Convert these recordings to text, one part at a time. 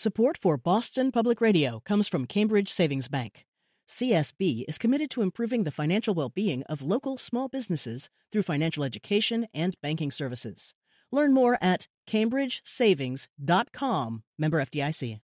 Support for Boston Public Radio comes from Cambridge Savings Bank. CSB is committed to improving the financial well being of local small businesses through financial education and banking services. Learn more at cambridgesavings.com. Member FDIC.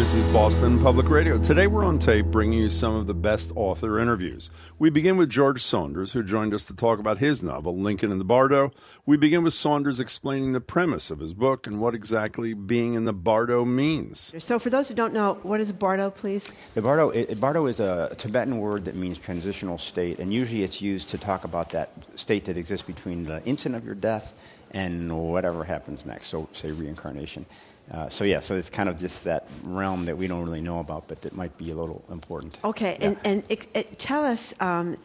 This is Boston Public Radio. Today we're on tape bringing you some of the best author interviews. We begin with George Saunders, who joined us to talk about his novel, Lincoln in the Bardo. We begin with Saunders explaining the premise of his book and what exactly being in the Bardo means. So, for those who don't know, what is Bardo, please? The Bardo, it, Bardo is a Tibetan word that means transitional state, and usually it's used to talk about that state that exists between the instant of your death and whatever happens next, so say reincarnation. Uh, so yeah, so it's kind of just that realm that we don't really know about, but that might be a little important. Okay, yeah. and and it, it, tell us. Um,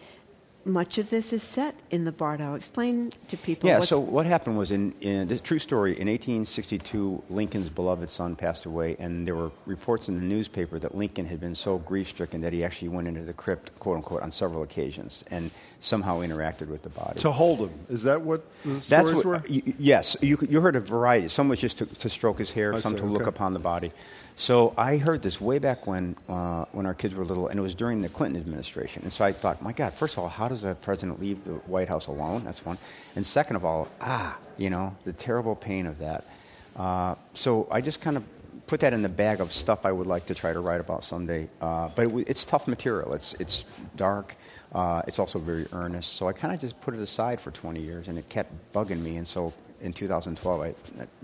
much of this is set in the Bardo. Explain to people. Yeah. So what happened was in, in this true story. In 1862, Lincoln's beloved son passed away, and there were reports in the newspaper that Lincoln had been so grief-stricken that he actually went into the crypt, quote unquote, on several occasions, and somehow interacted with the body. To hold him. Is that what the stories That's what, were? y- yes. You, you heard a variety. Some was just to, to stroke his hair, I some see, to look upon the body. So I heard this way back when, uh, when our kids were little, and it was during the Clinton administration. And so I thought, my God, first of all, how does a president leave the White House alone? That's one. And second of all, ah, you know, the terrible pain of that. Uh, so I just kind of put that in the bag of stuff I would like to try to write about someday. Uh, but it, it's tough material. It's, it's dark. Uh, it's also very earnest. So I kind of just put it aside for 20 years, and it kept bugging me. And so in 2012, I, I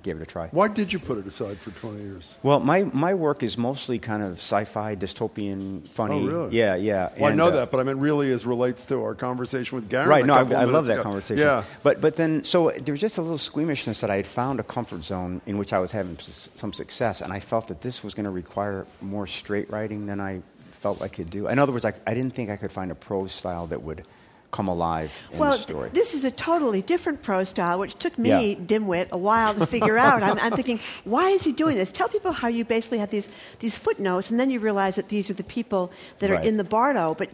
gave it a try. Why did you put it aside for 20 years? Well, my, my work is mostly kind of sci-fi, dystopian, funny. Oh, really? Yeah, yeah. Well, I know uh, that, but I mean, really, as relates to our conversation with Gary. Right. No, I, I love that ago. conversation. Yeah. But but then so there was just a little squeamishness that I had found a comfort zone in which I was having some success, and I felt that this was going to require more straight writing than I felt I could do. In other words, I, I didn't think I could find a prose style that would come alive in well, the th- story. this is a totally different prose style, which took me, Yeah. dimwit, a while to figure out. I'm, I'm thinking, why is he doing this? Tell people how you basically have these, these footnotes, and then you realize that these are the people that are in the Bardo, but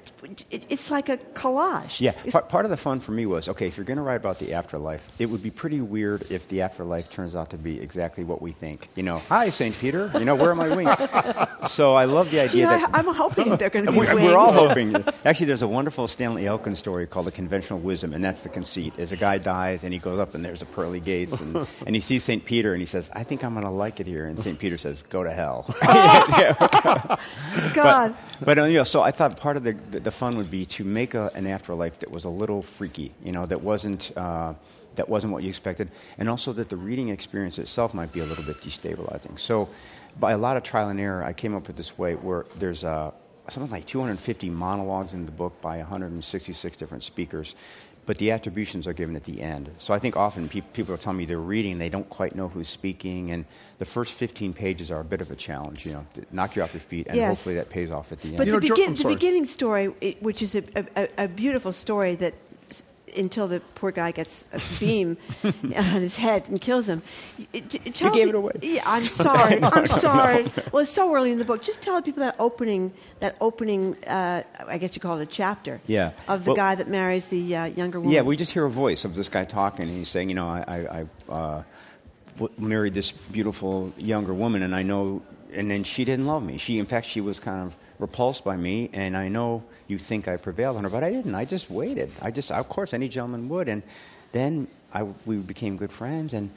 it, it's like a collage. Yeah, part, part of the fun for me was okay, if you're going to write about the afterlife, it would be pretty weird if the afterlife turns out to be exactly what we think. You know, hi, St. Peter, you know, where are my wings? so I love the idea I, that. I'm hoping they're going to be wings. we're all hoping. Actually, there's a wonderful Stanley Elkin story called The Conventional Wisdom, and that's the conceit. Is a guy dies and he goes up and there's a pearly gates, and, and he sees St. Peter and he says, I think I'm going to like it here. And St. Peter says, Go to hell. God. But uh, you know, so I thought part of the, the, the fun would be to make a, an afterlife that was a little freaky, you know, that wasn't uh, that wasn't what you expected, and also that the reading experience itself might be a little bit destabilizing. So, by a lot of trial and error, I came up with this way where there's uh, something like 250 monologues in the book by 166 different speakers. But the attributions are given at the end. So I think often pe- people are telling me they're reading, they don't quite know who's speaking, and the first 15 pages are a bit of a challenge, you know, to knock you off your feet, and Yes. hopefully that pays off at the end. But You the, know, begin, I'm the beginning story, it, which is a, a, a beautiful story that s- until the poor guy gets a beam on his head and kills him. Tell gave me- it away. Yeah, I'm sorry. I'm sorry. Well, it's so early in the book. Just tell people that opening, that opening. Uh, I guess you call it a chapter. Yeah. Of the Well- guy that marries the uh, younger woman. Yeah, we just hear a voice of this guy talking, and he's saying, you know, I, I, I uh, married this beautiful younger woman, and I know, and then she didn't love me. She, in fact, she was kind of repulsed by me, and I know you think I prevailed on her, but I didn't. I just waited. I just, of course, any gentleman would, and then I, we became good friends, and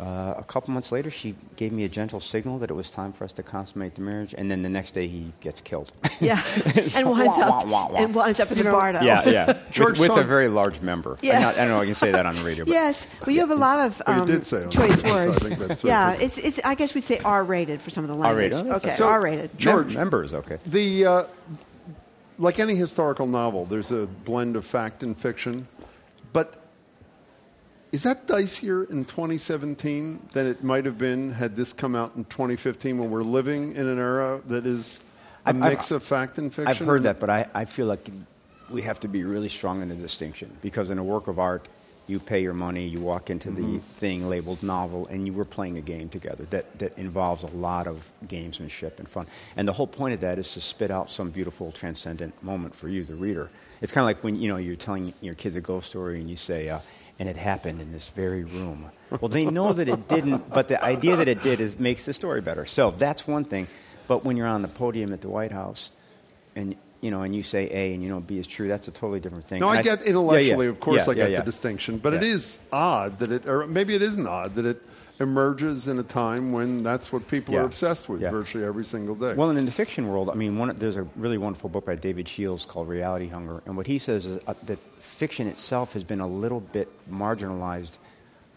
uh, a couple months later, she gave me a gentle signal that it was time for us to consummate the marriage, and then the next day he gets killed. Yeah. and winds wah, up wah, wah. and winds up in the Bardo. Yeah, yeah. George with, with a very large member. Yeah. I, not, I don't know. I can say that on the radio. But Yes, well, you have a lot of um, did say it. choice So I words. think that's right. yeah, it's, it's. I guess we'd say R-rated for some of the language. R-rated. Oh, Okay, So- R-rated. George- Mem- members, okay. The uh, like any historical novel, there's a blend of fact and fiction, but is that dicier in 2017 than it might have been had this come out in 2015 when we're living in an era that is a I've- I've- mix of fact and fiction? I've heard that, but I, I feel like we have to be really strong in the distinction because in a work of art, You pay your money, you walk into Mm-hmm. the thing labeled novel, and you were playing a game together that, that involves a lot of gamesmanship and fun. And the whole point of that is to spit out some beautiful, transcendent moment for you, the reader. It's kind of like when you know you're telling your kids a ghost story and you say, uh, "And it happened in this very room." Well, they know that it didn't, but the idea that it did is makes the story better. So that's one thing. But when you're on the podium at the White House, and you know, and you say A and you know B is true, that's a totally different thing. No, And I get yeah, yeah. intellectually, of course, Yeah, I get yeah, the distinction, but it Yeah. is odd that it, or maybe it isn't odd that it emerges in a time when that's what people Yeah. are obsessed with Yeah. virtually every single day. Well, and in the fiction world, I mean, one, there's a really wonderful book by David Shields called Reality Hunger, and what he says is uh, that fiction itself has been a little bit marginalized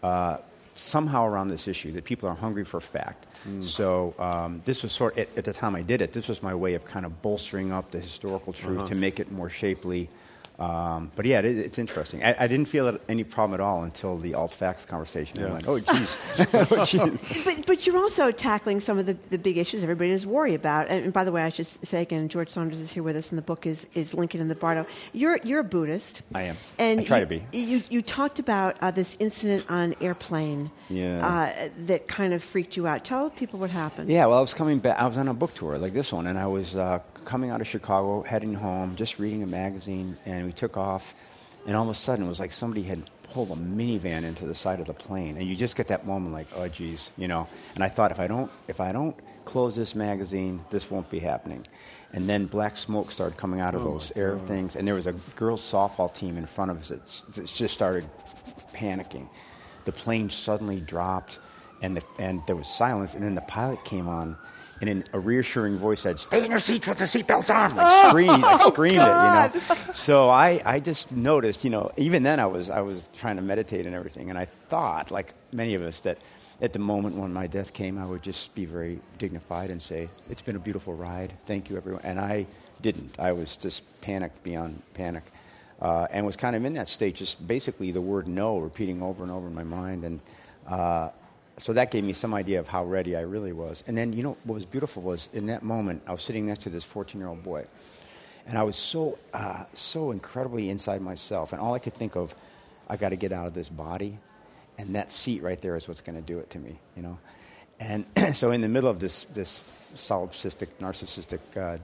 uh, somehow around this issue that people are hungry for fact. So um, this was sort at, at the time I did it. This was my way of kind of bolstering up the historical truth to make it more shapely. Um, but yeah, it, it's interesting. I, I didn't feel any problem at all until the alt facts conversation. I Yeah. went, oh, jeez. oh, jeez. But, but you're also tackling some of the, the big issues everybody is worried about. And, and by the way, I should say again, George Saunders is here with us, and the book is, is Lincoln in the Bardo. You're, you're a Buddhist. I am. And I try you, to be. You, you talked about uh, this incident on airplane Yeah. uh, that kind of freaked you out. Tell people what happened. Yeah, well, I was coming back. I was on a book tour like this one, and I was uh, coming out of Chicago, heading home, just reading a magazine, and we took off, and all of a sudden it was like somebody had pulled a minivan into the side of the plane, and you just get that moment like, oh, geez, you know. And I thought if I don't, if I don't close this magazine, this won't be happening. And then black smoke started coming out of oh, those air things, and there was a girls' softball team in front of us that that just started panicking. The plane suddenly dropped, and, the, and there was silence, and then the pilot came on, and in a reassuring voice said, "Stay in your seats with the seatbelts on." Like screamed, like screamed it, you know. So I, I just noticed, you know, even then I was, I was trying to meditate and everything, and I thought, like many of us, that at the moment when my death came, I would just be very dignified and say, "It's been a beautiful ride. Thank you, everyone." And I didn't. I was just panicked beyond panic uh, and was kind of in that state, just basically the word no repeating over and over in my mind. And uh, so that gave me some idea of how ready I really was. And then, you know, what was beautiful was in that moment, I was sitting next to this 14 year old boy. And I was so, uh, so incredibly inside myself. And all I could think of, I got to get out of this body. And that seat right there is what's going to do it to me, you know. And so in the middle of this, this solipsistic, narcissistic uh,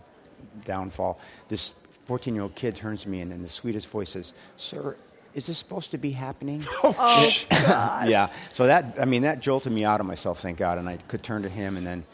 downfall, this 14 year old kid turns to me and in the sweetest voice says, Sir, is this supposed to be happening? Oh, God. yeah. So that, I mean, that jolted me out of myself, thank God. And I could turn to him and then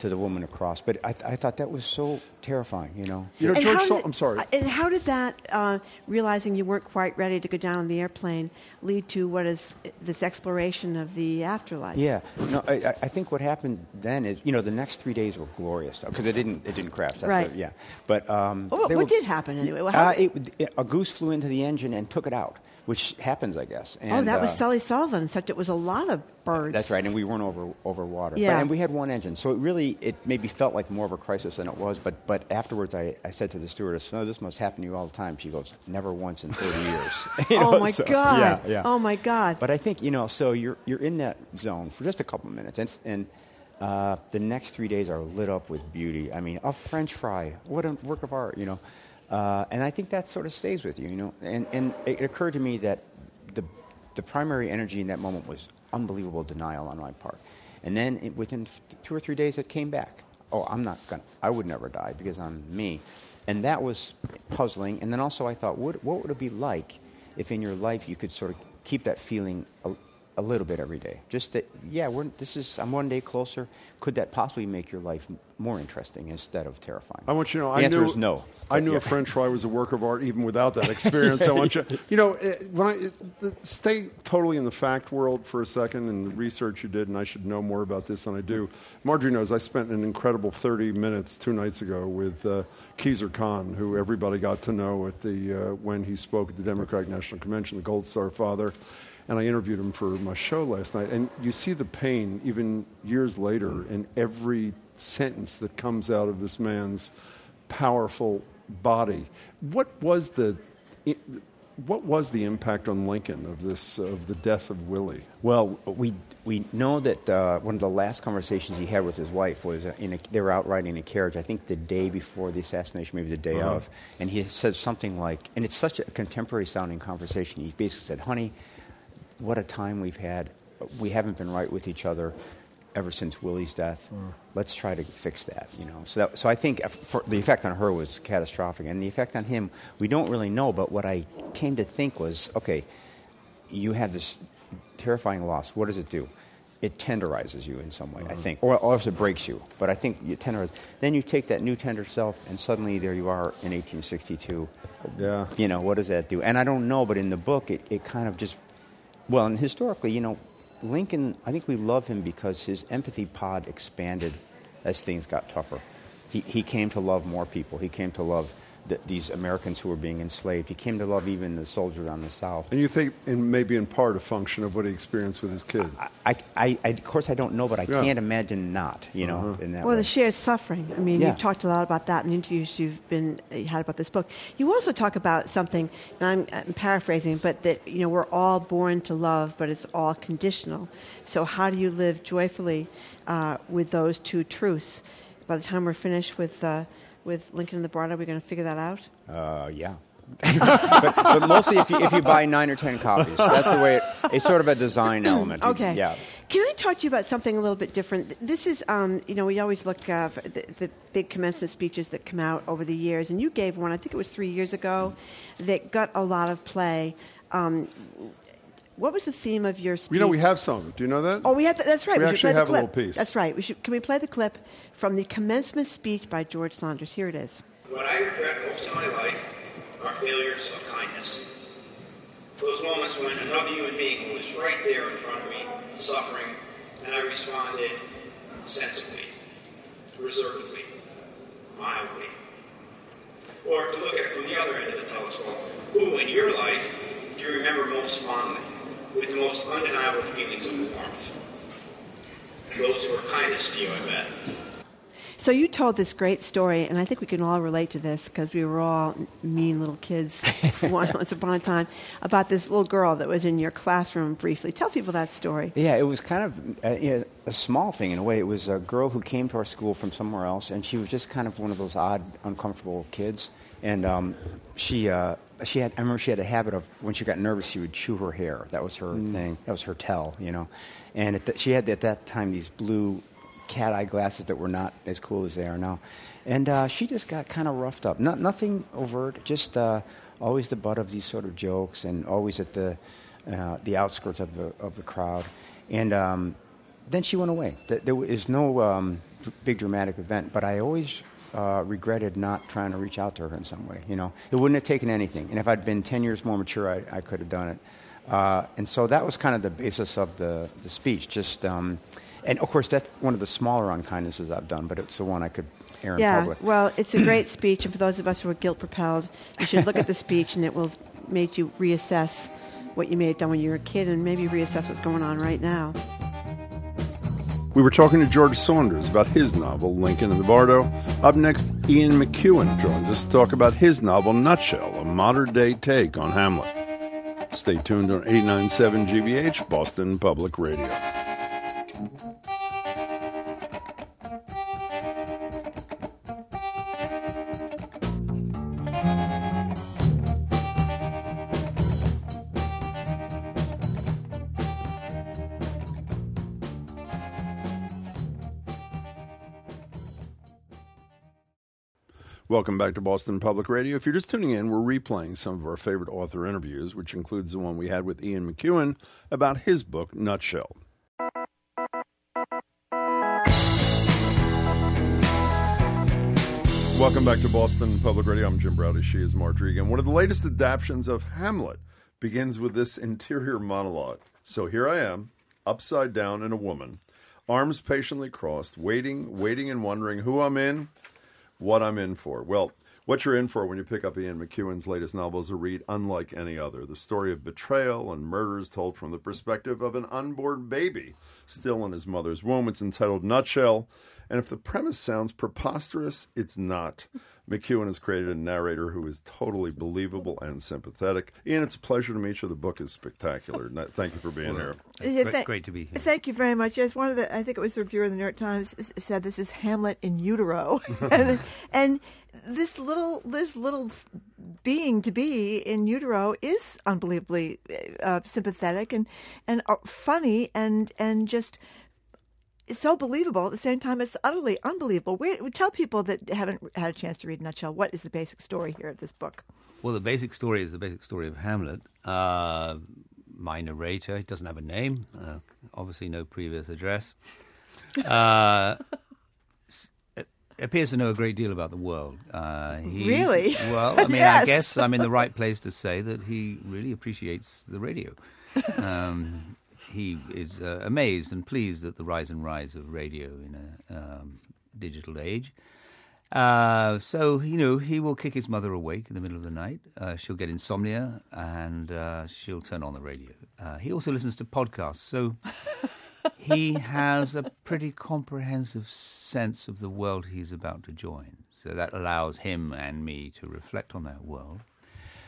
to the woman across. But I, I thought that was so terrifying, you know. you know, And George, how did- I'm sorry. And how did that, uh, realizing you weren't quite ready to go down on the airplane, lead to what is this exploration of the afterlife? Yeah, no, I, I I think what happened then is, you know, the next three days were glorious because it didn't, it didn't crash. That's Right. the- yeah, but um, Well, what- what were- did happen anyway? What Uh, happened? it, it- a goose flew into the engine and took it out, which happens, I guess. oh, And, that was uh, Sully Sullivan, except it was a lot of birds. That's right, and we weren't over over water. But- Yeah. and we had one engine, so it really it maybe felt like more of a crisis than it was. But but afterwards, I, I said to the stewardess, "No, this must happen to you all the time." She goes, "Never once in thirty years." You oh, my so- God. Yeah, yeah. Oh, my God. But I think you know, so you're you're in that zone for just a couple of minutes, and, and uh, the next three days are lit up with beauty. I mean, a French fry, what a work of art, you know. Uh, and I think that sort of stays with you, you know. And and it occurred to me that the the primary energy in that moment was unbelievable denial on my part, and then it, within two or three days, it came back. Oh, I'm not gonna. I would never die because I'm me, and that was puzzling. And then also, I thought, what what would it be like if in your life you could sort of keep that feeling a, little bit every day? Just that, yeah, we're, this is I'm one day closer. Could that possibly make your life more interesting instead of terrifying? I want you to know. The I answer knew, is no. I knew yeah. a French fry was a work of art even without that experience. I want you. You know, eh, when I eh, stay totally in the fact world for a second and the research you did, and I should know more about this than I do. Marjorie knows I spent an incredible 30 minutes two nights ago with uh, Khizr Khan, who everybody got to know at the uh, when he spoke at the Democratic National Convention, the Gold Star Father. And I interviewed him for my show last night. And you see the pain even years later in every sentence that comes out of this man's powerful body. What was the what was the impact on Lincoln of this of the death of Willie? Well, we we know that uh, one of the last conversations he had with his wife was uh, in a, they were out riding in a carriage. I think the day before the assassination, maybe the day Uh-huh. of, and he said something like, and it's such a contemporary sounding conversation. He basically said, "Honey." What a time we've had. We haven't been right with each other ever since Willie's death. Mm. Let's try to fix that, you know. So, that, so I think for, the effect on her was catastrophic, and the effect on him, we don't really know. But what I came to think was, okay, you have this terrifying loss. What does it do? It tenderizes you in some way, I mm-hmm. think, or, or else it breaks you. But I think you tenderize. Then you take that new tender self, and suddenly there you are in 1862. Yeah. You know, what does that do? And I don't know, but in the book, it, it kind of just, well, and historically, you know, Lincoln, I think we love him because his empathy pod expanded as things got tougher. He, he came to love more people. He came to love th- these Americans who were being enslaved. He came to love even the soldiers on the South. And you think, in maybe in part, a function of what he experienced with his kids. I, I, I, of course, I don't know, but I Yeah. can't imagine not, you know, in that Well, way. the shared suffering. I mean, Yeah. you've talked a lot about that in the interviews you've been you had about this book. You also talk about something. And I'm, I'm paraphrasing, but that you know we're all born to love, but it's all conditional. So how do you live joyfully uh, with those two truths? By the time we're finished with uh, with Lincoln and the Bardo, we're going to figure that out. Uh, yeah. but, but mostly if you, if you buy nine or ten copies. That's the way it, it's sort of a design element. Okay. Yeah. Can I talk to you about something a little bit different? This is, um, you know, we always look uh, for the, the big commencement speeches that come out over the years, and you gave one, I think it was three years ago, that got a lot of play. Um, what was the theme of your speech? You know, we have some. Do you know that? Oh, we have. That's right. We should actually play the have a clip. little piece. That's right. We should. Can we play the clip from the commencement speech by George Saunders? Here it is. What I regret most in my life are failures of kindness. Those moments when another human being was right there in front of me, suffering, and I responded sensibly, reservedly, mildly. Or to look at it from the other end of the telescope, who in your life do you remember most fondly, with the most undeniable feelings of warmth? Those who were kindest to you, I bet. So you told this great story, and I think we can all relate to this because we were all mean little kids once upon a time. About this little girl that was in your classroom briefly. Tell people that story. Yeah, it was kind of uh, you know, a small thing in a way. It was a girl who came to our school from somewhere else, and she was just kind of one of those odd, uncomfortable kids. And um, she, uh, she had, I remember she had a habit of when she got nervous, she would chew her hair. That was her thing. That was her tell, you know. And at the, she had at that time these blue cat eye glasses that were not as cool as they are now. And uh, she just got kind of roughed up. Not, nothing overt, just uh, always the butt of these sort of jokes and always at the, uh, the outskirts of the, of the crowd. And um, then she went away. Th- There was no um, big dramatic event, but I always uh, regretted not trying to reach out to her in some way. You know, it wouldn't have taken anything. And if I'd been 10 years more mature, I, I could have done it. Uh, and so that was kind of the basis of the, the speech. Just, um, and of course, that's one of the smaller unkindnesses I've done, but it's the one I could air in Yeah, public. well, it's a great speech, and for those of us who are guilt propelled, you should look at the speech, and it will make you reassess what you may have done when you were a kid, and maybe reassess what's going on right now. We were talking to George Saunders about his novel, Lincoln and the Bardo. Up next, Ian McEwan joins us to talk about his novel, Nutshell, a modern day take on Hamlet. Stay tuned on 897 GBH, Boston Public Radio. Welcome back to Boston Public Radio. If you're just tuning in, we're replaying some of our favorite author interviews, which includes the one we had with Ian McEwan about his book, Nutshell. Welcome back to Boston Public Radio. I'm Jim Braude. She is Marjorie again. One of the latest adaptations of Hamlet begins with this interior monologue. So here I am, upside down in a woman, arms patiently crossed, waiting, waiting, and wondering who I'm in, what I'm in for. Well, what you're in for when you pick up Ian McEwan's latest novel is a read unlike any other. The story of betrayal and murder is told from the perspective of an unborn baby still in his mother's womb. It's entitled Nutshell, And if the premise sounds preposterous, it's not. McEwan has created a narrator who is totally believable and sympathetic. Ian, it's a pleasure to meet you. The book is spectacular. Thank you for being here. Yeah, great, great, to be here. Thank you very much. Yes, one of the I think it was the reviewer of the New York Times said this is Hamlet in utero, and, and this little this little being to be in utero is unbelievably uh, sympathetic and and uh, funny and and just it's so believable. At the same time, it's utterly unbelievable. We, we tell people that haven't had a chance to read Nutshell what is the basic story here of this book. Well, the basic story is the basic story of Hamlet. Uh, my narrator, he doesn't have a name, uh, obviously no previous address. Uh, appears to know a great deal about the world. Uh, really? Well, I mean, yes. I guess I'm in the right place to say that he really appreciates the radio. Um, he is uh, amazed and pleased at the rise and rise of radio in a um, digital age. Uh, so you know he will kick his mother awake in the middle of the night. Uh, she'll get insomnia and uh, she'll turn on the radio. Uh, he also listens to podcasts, so he has a pretty comprehensive sense of the world he's about to join. So that allows him and me to reflect on that world.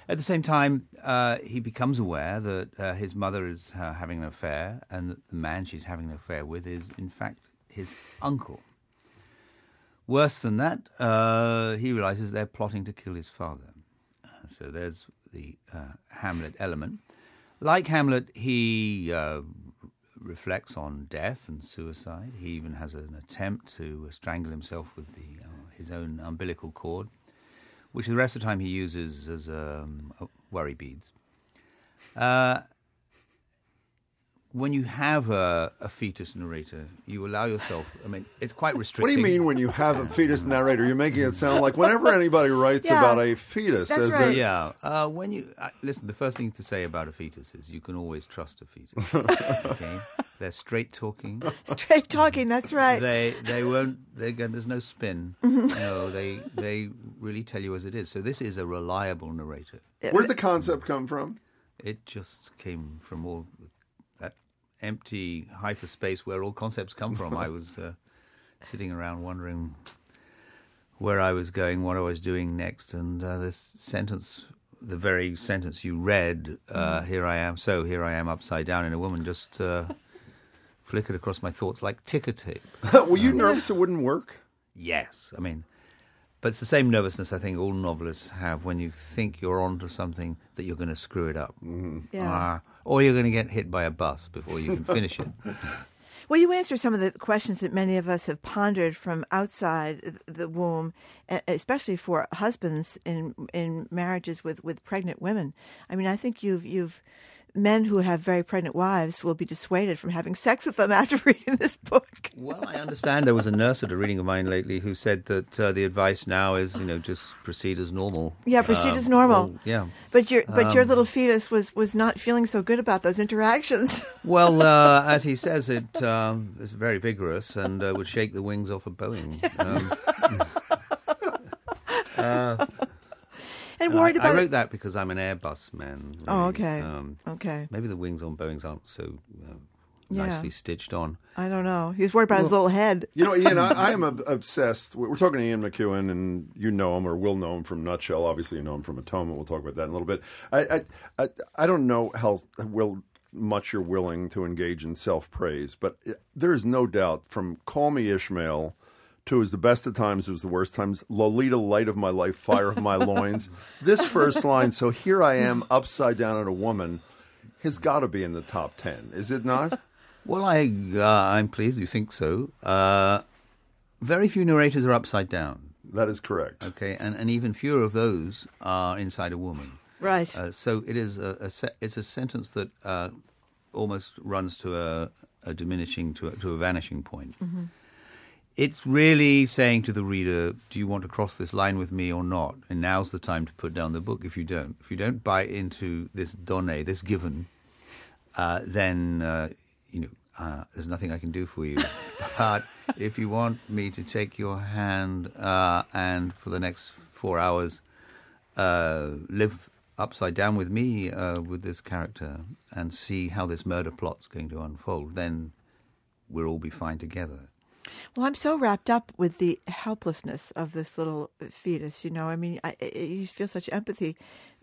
At the same time, uh, he becomes aware that uh, his mother is uh, having an affair, and that the man she's having an affair with is, in fact, his uncle. Worse than that, uh, he realizes they're plotting to kill his father. so there's the uh, Hamlet element. Like Hamlet, he uh, reflects on death and suicide. He even has an attempt to strangle himself with the, his own umbilical cord which the rest of the time he uses as um, worry beads. Uh, when you have a, a, fetus narrator, you allow yourself. I mean, it's quite restricting. What do you mean when you have a fetus narrator? You're making it sound like whenever anybody writes yeah, about a fetus, that's right. yeah. Uh, when you uh, listen, the first thing to say about a fetus is you can always trust a fetus. okay, they're straight talking. Straight talking. That's right. They they won't. They there's no spin. Mm-hmm. no, they they really tell you as it is. So this is a reliable narrator. Where'd the concept come from? It just came from all that empty hyperspace where all concepts come from. I was uh, sitting around wondering where I was going, what I was doing next, and uh, this sentence, the very sentence you read, uh, mm. "Here I am, so here I am, upside down in a woman," just uh, flickered across my thoughts like ticker tape. Were you nervous it wouldn't work? Yes, I mean. But it's the same nervousness I think all novelists have when you think you're onto something that you're going to screw it up. Mm-hmm. Yeah. Uh, or you're going to get hit by a bus before you can finish it. Well, you answer some of the questions that many of us have pondered from outside the womb, especially for husbands in in marriages with, with pregnant women. I mean, I think you've you've men who have very pregnant wives will be dissuaded from having sex with them after reading this book. well, I understand there was a nurse at a reading of mine lately who said that uh, the advice now is, you know, just proceed as normal. Yeah, proceed um, as normal. Well, yeah, but your but um, your little fetus was was not feeling so good about those interactions. well, uh, as he says, it um, is very vigorous and uh, would shake the wings off a Boeing. Uh, and worried I, about. I wrote that because I'm an Airbus man. Oh, really. Oh, okay. Um, okay. Maybe the wings on Boeings aren't so uh, yeah. nicely stitched on. I don't know. He's worried about well, his little head. You know, Ian, I, I am obsessed. We're talking to Ian McEwan, and you know him or will know him from Nutshell. Obviously, you know him from Atonement. We'll talk about that in a little bit. I, I, I, I don't know how will much you're willing to engage in self praise, but there is no doubt from Call Me Ishmael to is the best of times, it was the worst times. Lolita, light of my life, fire of my loins. This first line, so here I am upside down on a woman, has got to be in the top 10, is it not? Well, I, uh, I'm pleased you think so. Uh, very few narrators are upside down. That is correct. Okay, and, and even fewer of those are inside a woman. Right. Uh, so it is a, a se- it's a sentence that uh, almost runs to a, a diminishing to a, to a vanishing point. Mm-hmm it's really saying to the reader, do you want to cross this line with me or not? And now's the time to put down the book if you don't. If you don't buy into this donnée, this given, uh, then, uh, you know, uh, there's nothing I can do for you. but if you want me to take your hand uh, and for the next four hours uh, live upside down with me uh, with this character and see how this murder plot's going to unfold, then we'll all be fine together. Well, I'm so wrapped up with the helplessness of this little fetus. You know, I mean, I, I, you feel such empathy.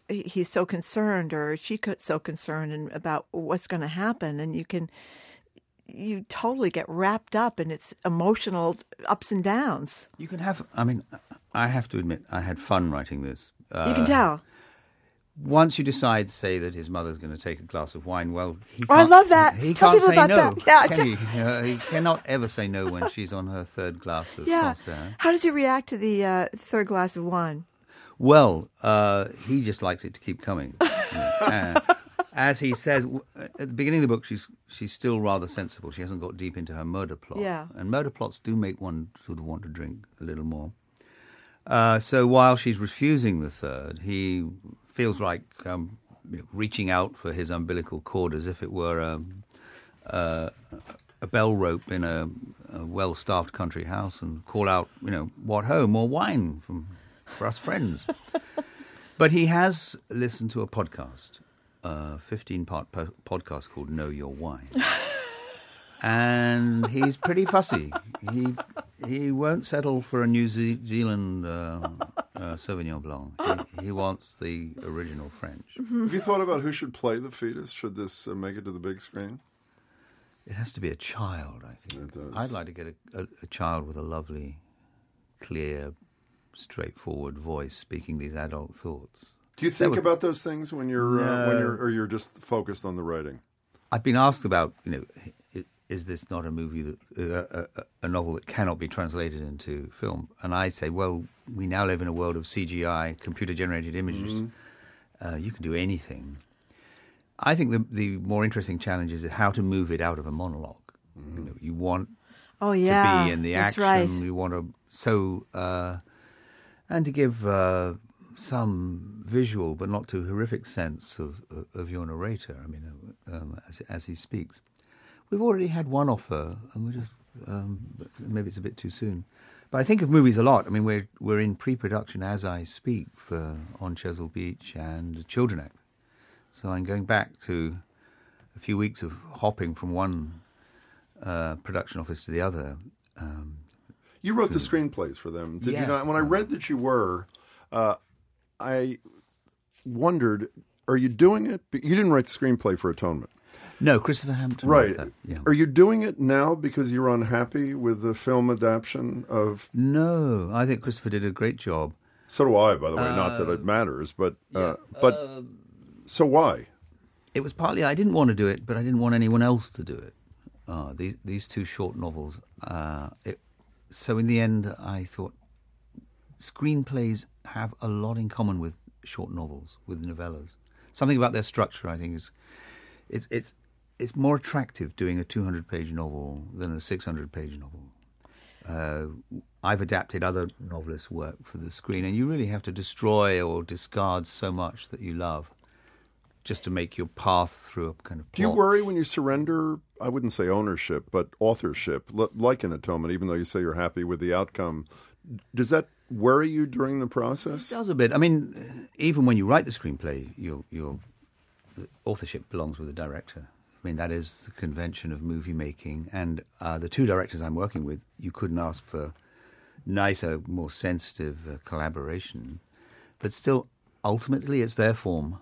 He's so concerned, or she's so concerned, and about what's going to happen, and you can, you totally get wrapped up in its emotional ups and downs. You can have. I mean, I have to admit, I had fun writing this. Uh, you can tell once you decide, say that his mother's going to take a glass of wine, well, he I love that. He Tell can't say no. That. Yeah, can he? Uh, he cannot ever say no when she's on her third glass of yeah. How does he react to the uh, third glass of wine? Well, uh, he just likes it to keep coming. Uh, as he says at the beginning of the book, she's she's still rather sensible. She hasn't got deep into her murder plot. Yeah. And murder plots do make one sort of want to drink a little more. Uh, so while she's refusing the third, he feels like um, you know, reaching out for his umbilical cord as if it were a, a, a bell rope in a, a well-staffed country house and call out, you know, what ho, more wine from for us friends. but he has listened to a podcast, uh, a 15-part po- podcast called Know Your Wine. and he's pretty fussy. He he won't settle for a New Ze- Zealand uh, uh, Sauvignon Blanc. He, he, wants the original French. Have you thought about who should play the fetus? Should this uh, make it to the big screen? It has to be a child, I think. I'd like to get a, a, a, child with a lovely, clear, straightforward voice speaking these adult thoughts. Do you think would, about those things when you're no. when you're or you're just focused on the writing? I've been asked about you know is this not a movie that uh, a, a, novel that cannot be translated into film? And I say, well, we now live in a world of CGI, computer generated images. Mm-hmm. Uh, you can do anything. I think the the more interesting challenge is how to move it out of a monolog mm-hmm. You know, you want oh yeah to be in the That's action. Right. You want to so uh, and to give uh, some visual but not too horrific sense of of, of your narrator. I mean, um, as as he speaks. We've already had one offer, and we're just um, maybe it's a bit too soon. But I think of movies a lot. I mean, we're we're in pre-production as I speak for On Chesil Beach and Children Act. So I'm going back to a few weeks of hopping from one uh, production office to the other. Um, you wrote the screenplays for them, did yes. you not? When I read that you were, uh, I wondered, are you doing it? You didn't write the screenplay for Atonement. No, Christopher Hampton. Right. Yeah. Are you doing it now because you're unhappy with the film adaptation of? No, I think Christopher did a great job. So do I, by the way. Uh, Not that it uh, matters, but uh, yeah, but uh, so why? It was partly I didn't want to do it, but I didn't want anyone else to do it. Uh, these these two short novels. Uh, it, so in the end, I thought screenplays have a lot in common with short novels, with novellas. Something about their structure, I think, is it, it it's more attractive doing a 200 page novel than a 600 page novel. Uh, I've adapted other novelists' work for the screen, and you really have to destroy or discard so much that you love just to make your path through a kind of plot. Do you worry when you surrender, I wouldn't say ownership, but authorship, like in Atonement, even though you say you're happy with the outcome? Does that worry you during the process? It does a bit. I mean, even when you write the screenplay, your, your authorship belongs with the director. I mean, that is the convention of movie making. And uh, the two directors I'm working with, you couldn't ask for nicer, more sensitive uh, collaboration. But still, ultimately, it's their form,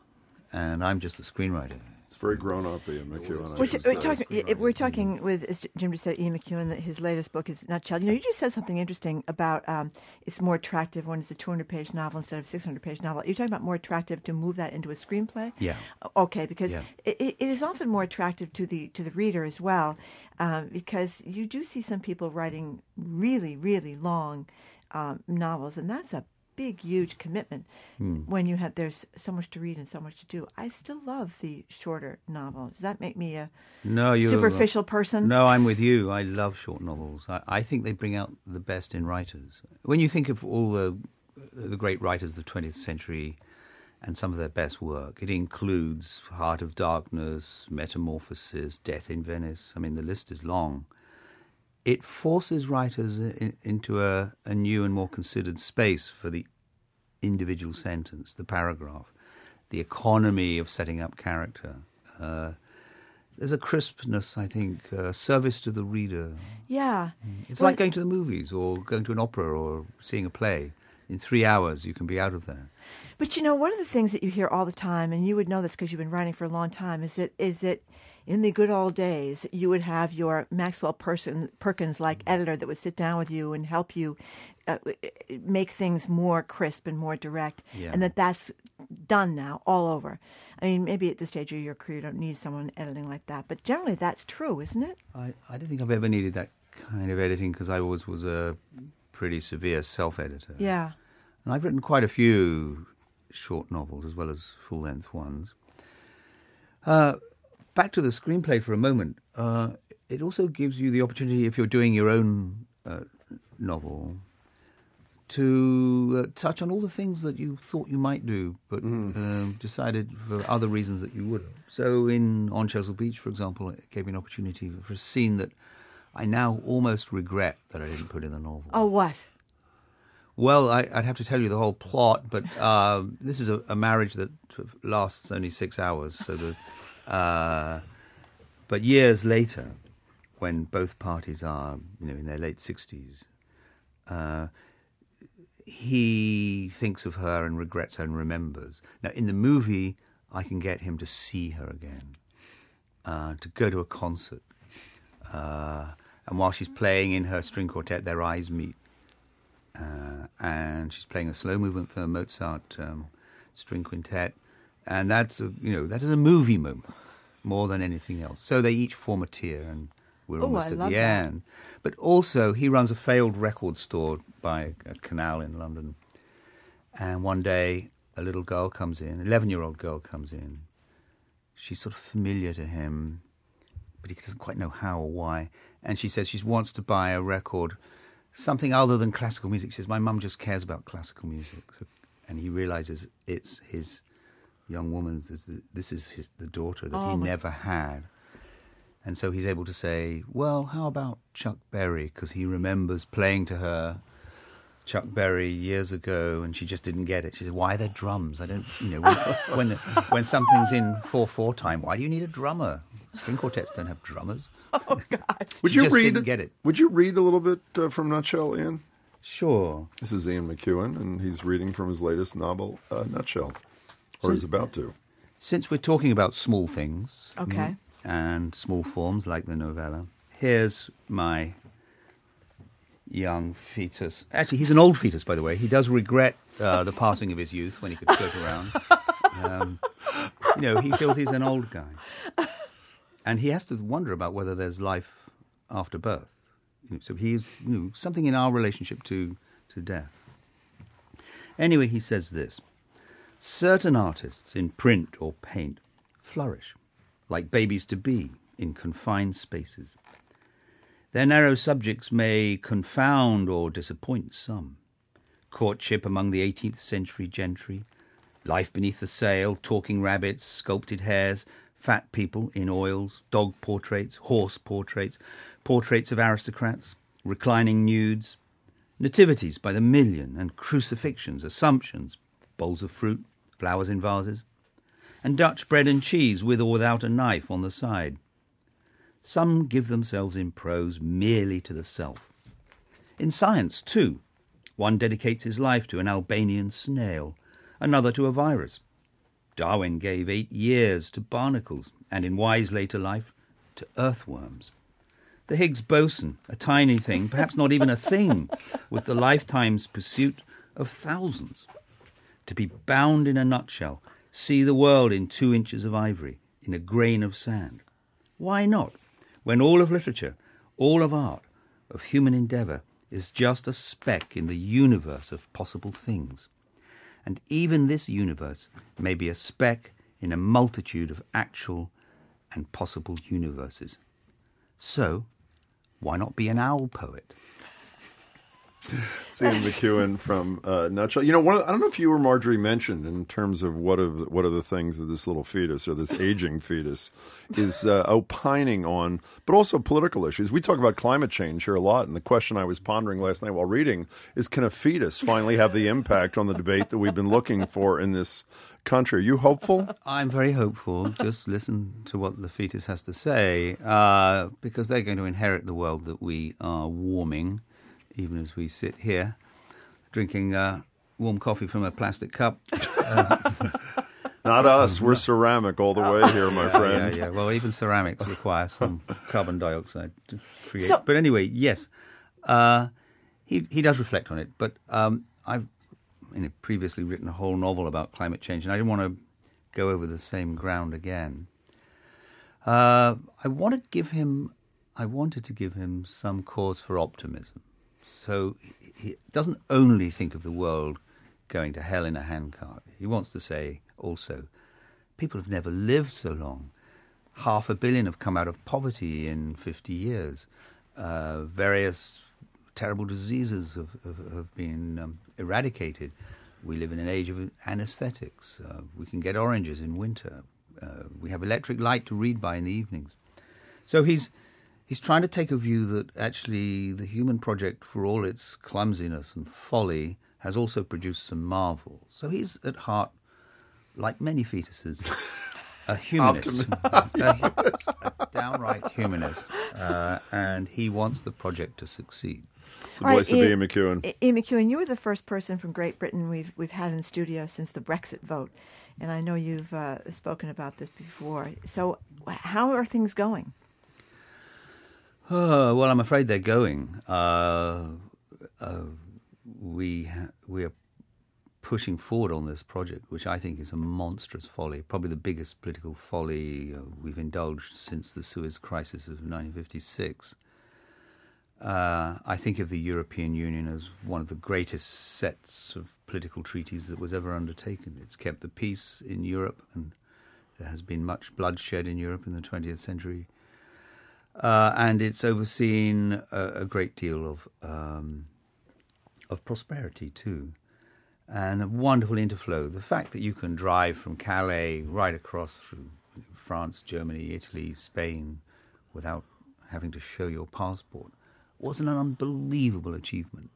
and I'm just the screenwriter. It's very grown up, Ian McEwan. We're, we're, talking, we're talking with, as Jim just said, Ian McEwan, that his latest book is Nutshell. You know, you just said something interesting about um, it's more attractive when it's a 200 page novel instead of a 600 page novel. You're talking about more attractive to move that into a screenplay? Yeah. Okay, because yeah. it, it is often more attractive to the to the reader as well, um, because you do see some people writing really, really long um, novels, and that's a big, huge commitment hmm. when you have there's so much to read and so much to do. I still love the shorter novels. Does that make me a no, superficial person? No, I'm with you. I love short novels. I, I, think they bring out the best in writers. When you think of all the the great writers of the 20th century and some of their best work, it includes Heart of Darkness, Metamorphosis, Death in Venice. I mean, the list is long it forces writers in, into a, a, new and more considered space for the individual sentence, the paragraph, the economy of setting up character. Uh, there's a crispness, I think, uh, service to the reader. Yeah. It's Well, like going to the movies or going to an opera or seeing a play. In three hours, you can be out of there. But you know, one of the things that you hear all the time, and you would know this because you've been writing for a long time, is that is that in the good old days, you would have your Maxwell Person, Perkins like editor that would sit down with you and help you uh, make things more crisp and more direct, Yeah. and that that's done now all over. I mean, maybe at this stage of your career, you don't need someone editing like that, but generally that's true, isn't it? I, I don't think I've ever needed that kind of editing because I always was a pretty severe self editor. Yeah. And I've written quite a few short novels as well as full length ones. Uh, back to the screenplay for a moment. Uh, it also gives you the opportunity, if you're doing your own uh, novel, to uh, touch on all the things that you thought you might do, but um, decided for other reasons that you wouldn't. So, in On Chesil Beach, for example, it gave me an opportunity for a scene that I now almost regret that I didn't put in the novel. Oh, what? Well, I, I'd have to tell you the whole plot, but um, this is a, a marriage that lasts only six hours. So the, uh, but years later, when both parties are, you know, in their late sixties, uh, he thinks of her and regrets and remembers. Now, in the movie, I can get him to see her again, uh, to go to a concert, uh, and while she's playing in her string quartet, their eyes meet uh, and she's playing a slow movement for Mozart um, string quintet, and that's a, you know that is a movie moment more than anything else. So they each form a tear, and we're Oh, almost I at the that. end. But also, he runs a failed record store by a canal in London, and one day a little girl comes in, eleven-year-old girl comes in. She's sort of familiar to him, but he doesn't quite know how or why. And she says she wants to buy a record, something other than classical music. She says, My mum just cares about classical music. So, and he realizes it's his young woman's, this is- this is his, the daughter that he Oh, my- never had. And so he's able to say, Well, how about Chuck Berry? Because he remembers playing to her Chuck Berry years ago, and she just didn't get it. She said, "Why are there drums? I don't, you know, when when, the, when something's in four four time, why do you need a drummer? String quartets don't have drummers." Oh God! would you just read? didn't get it. Would you read a little bit uh, from Nutshell, Ian? Sure. This is Ian McEwan, and he's reading from his latest novel, uh, Nutshell, or is about to. Since we're talking about small things Okay. and small forms like the novella, here's my young fetus. Actually, he's an old fetus, by the way. He does regret uh, the passing of his youth when he could float around. Um, you know, he feels he's an old guy. And he has to wonder about whether there's life after birth. You know, so he's you know, something in our relationship to, to death. Anyway, he says this Certain artists in print or paint flourish, like babies to be, in confined spaces. Their narrow subjects may confound or disappoint some. Courtship among the 18th century gentry, life beneath the sail, talking rabbits, sculpted hares, fat people in oils, dog portraits, horse portraits, portraits of aristocrats, reclining nudes, nativities by the million, and crucifixions, assumptions, bowls of fruit, flowers in vases, and Dutch bread and cheese with or without a knife on the side. Some give themselves in prose merely to the self. In science, too, one dedicates his life to an Albanian snail, another to a virus. Darwin gave eight years to barnacles, and in wise later life, to earthworms. The Higgs boson, a tiny thing, perhaps not even a thing, with the lifetime's pursuit of thousands. To be bound in a nutshell, see the world in two inches of ivory, in a grain of sand. Why not, when all of literature, all of art, of human endeavour is just a speck in the universe of possible things? And even this universe may be a speck in a multitude of actual and possible universes. So, why not be an owl poet? It's Ian McEwan from uh, Nutshell. You know, one of, I don't know if you or Marjorie mentioned in terms of what of what are the things that this little fetus or this aging fetus is uh, opining on, but also political issues. We talk about climate change here a lot, and the question I was pondering last night while reading is: Can a fetus finally have the impact on the debate that we've been looking for in this country? Are you hopeful? I'm very hopeful. Just listen to what the fetus has to say, uh, because they're going to inherit the world that we are warming even as we sit here drinking uh, warm coffee from a plastic cup. Not us. We're ceramic all the way here, my friend. Yeah, yeah. Well, even ceramics require some carbon dioxide to create. So- but anyway, yes, uh, he he does reflect on it. But um, I've you know, previously written a whole novel about climate change, and I didn't want to go over the same ground again. Uh, I want to give him. I wanted to give him some cause for optimism. So he- doesn't only think of the world going to hell in a handcart. He wants to say also, people have never lived so long. Half a billion have come out of poverty in 50 years. Uh, various terrible diseases have, have, have been um, eradicated. We live in an age of anesthetics. Uh, we can get oranges in winter. Uh, we have electric light to read by in the evenings. So he's he's trying to take a view that actually the human project, for all its clumsiness and folly, has also produced some marvels. So he's at heart, like many fetuses, a humanist, a, a downright humanist, uh, and he wants the project to succeed. It's the All right, voice of Ian- Ian McEwan. Ian McEwan, you were the first person from Great Britain we've we've had in studio since the Brexit vote, and I know you've uh, spoken about this before. So, how are things going? Well, I'm afraid they're going. Uh, uh, we ha- we are pushing forward on this project, which I think is a monstrous folly, probably the biggest political folly uh, we've indulged since the Suez Crisis of 1956. Uh, I think of the European Union as one of the greatest sets of political treaties that was ever undertaken. It's kept the peace in Europe, and there has been much bloodshed in Europe in the 20th century uh, and it's overseen a, a great deal of um, of prosperity too, and a wonderful interflow. The fact that you can drive from Calais right across through France, Germany, Italy, Spain, without having to show your passport was an unbelievable achievement.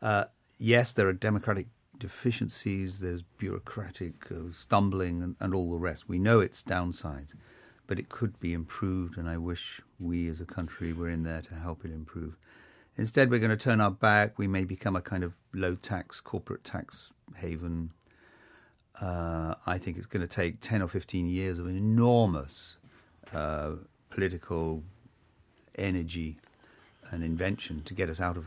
Uh, yes, there are democratic deficiencies, there's bureaucratic uh, stumbling, and, and all the rest. We know its downsides, but it could be improved, and I wish we as a country were in there to help it improve. Instead, we're going to turn our back. We may become a kind of low tax, corporate tax haven. Uh, I think it's going to take 10 or 15 years of enormous uh, political energy and invention to get us out of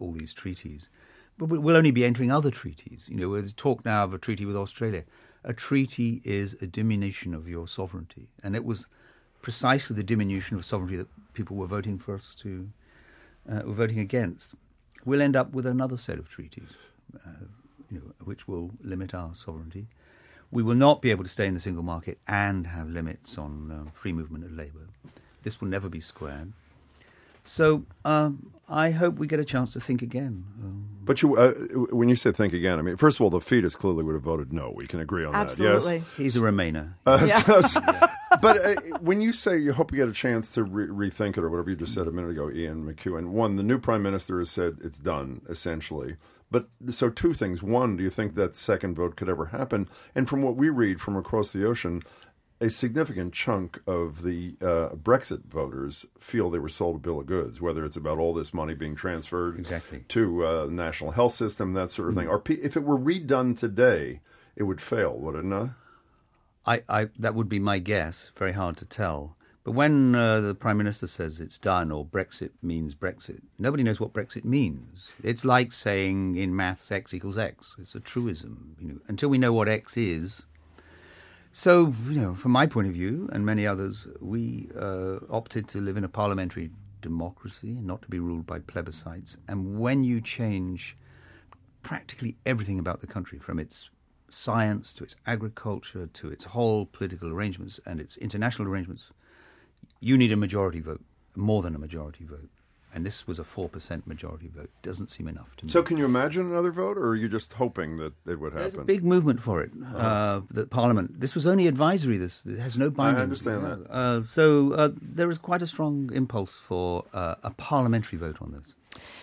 all these treaties. But we- we'll only be entering other treaties. You know, there's talk now of a treaty with Australia. A treaty is a diminution of your sovereignty, and it was precisely the diminution of sovereignty that people were voting for us to uh, were voting against. We'll end up with another set of treaties, uh, you know, which will limit our sovereignty. We will not be able to stay in the single market and have limits on uh, free movement of labour. This will never be squared. So um, I hope we get a chance to think again. Um, But you, uh, when you say think again, I mean, first of all, the fetus clearly would have voted no. We can agree on Absolutely. that. he's a Remainer. Yes. Uh, so- but uh, when you say you hope you get a chance to re- rethink it or whatever you just said a minute ago, Ian McEwan, one, the new prime minister has said it's done essentially. But so two things. One, do you think that second vote could ever happen? And from what we read from across the ocean, a significant chunk of the uh, Brexit voters feel they were sold a bill of goods, whether it's about all this money being transferred Exactly. to uh, the national health system, that sort of thing. Or if it were redone today, it would fail, would it not? I, I, that would be my guess. Very hard to tell. But when uh, the prime minister says it's done or Brexit means Brexit, nobody knows what Brexit means. It's like saying in maths x equals x. It's a truism. You know, until we know what x is. So, you know, from my point of view and many others, we uh, opted to live in a parliamentary democracy and not to be ruled by plebiscites. And when you change practically everything about the country, from its science to its agriculture to its whole political arrangements and its international arrangements, you need a majority vote, more than a majority vote. And this was a 4% majority vote. Doesn't seem enough to me. So, can you imagine another vote, or are you just hoping that it would happen? There's a big movement for it. Uh, that Parliament. This was only advisory. This it has no binding. I understand that. Uh, so uh, there is quite a strong impulse for uh, a parliamentary vote on this.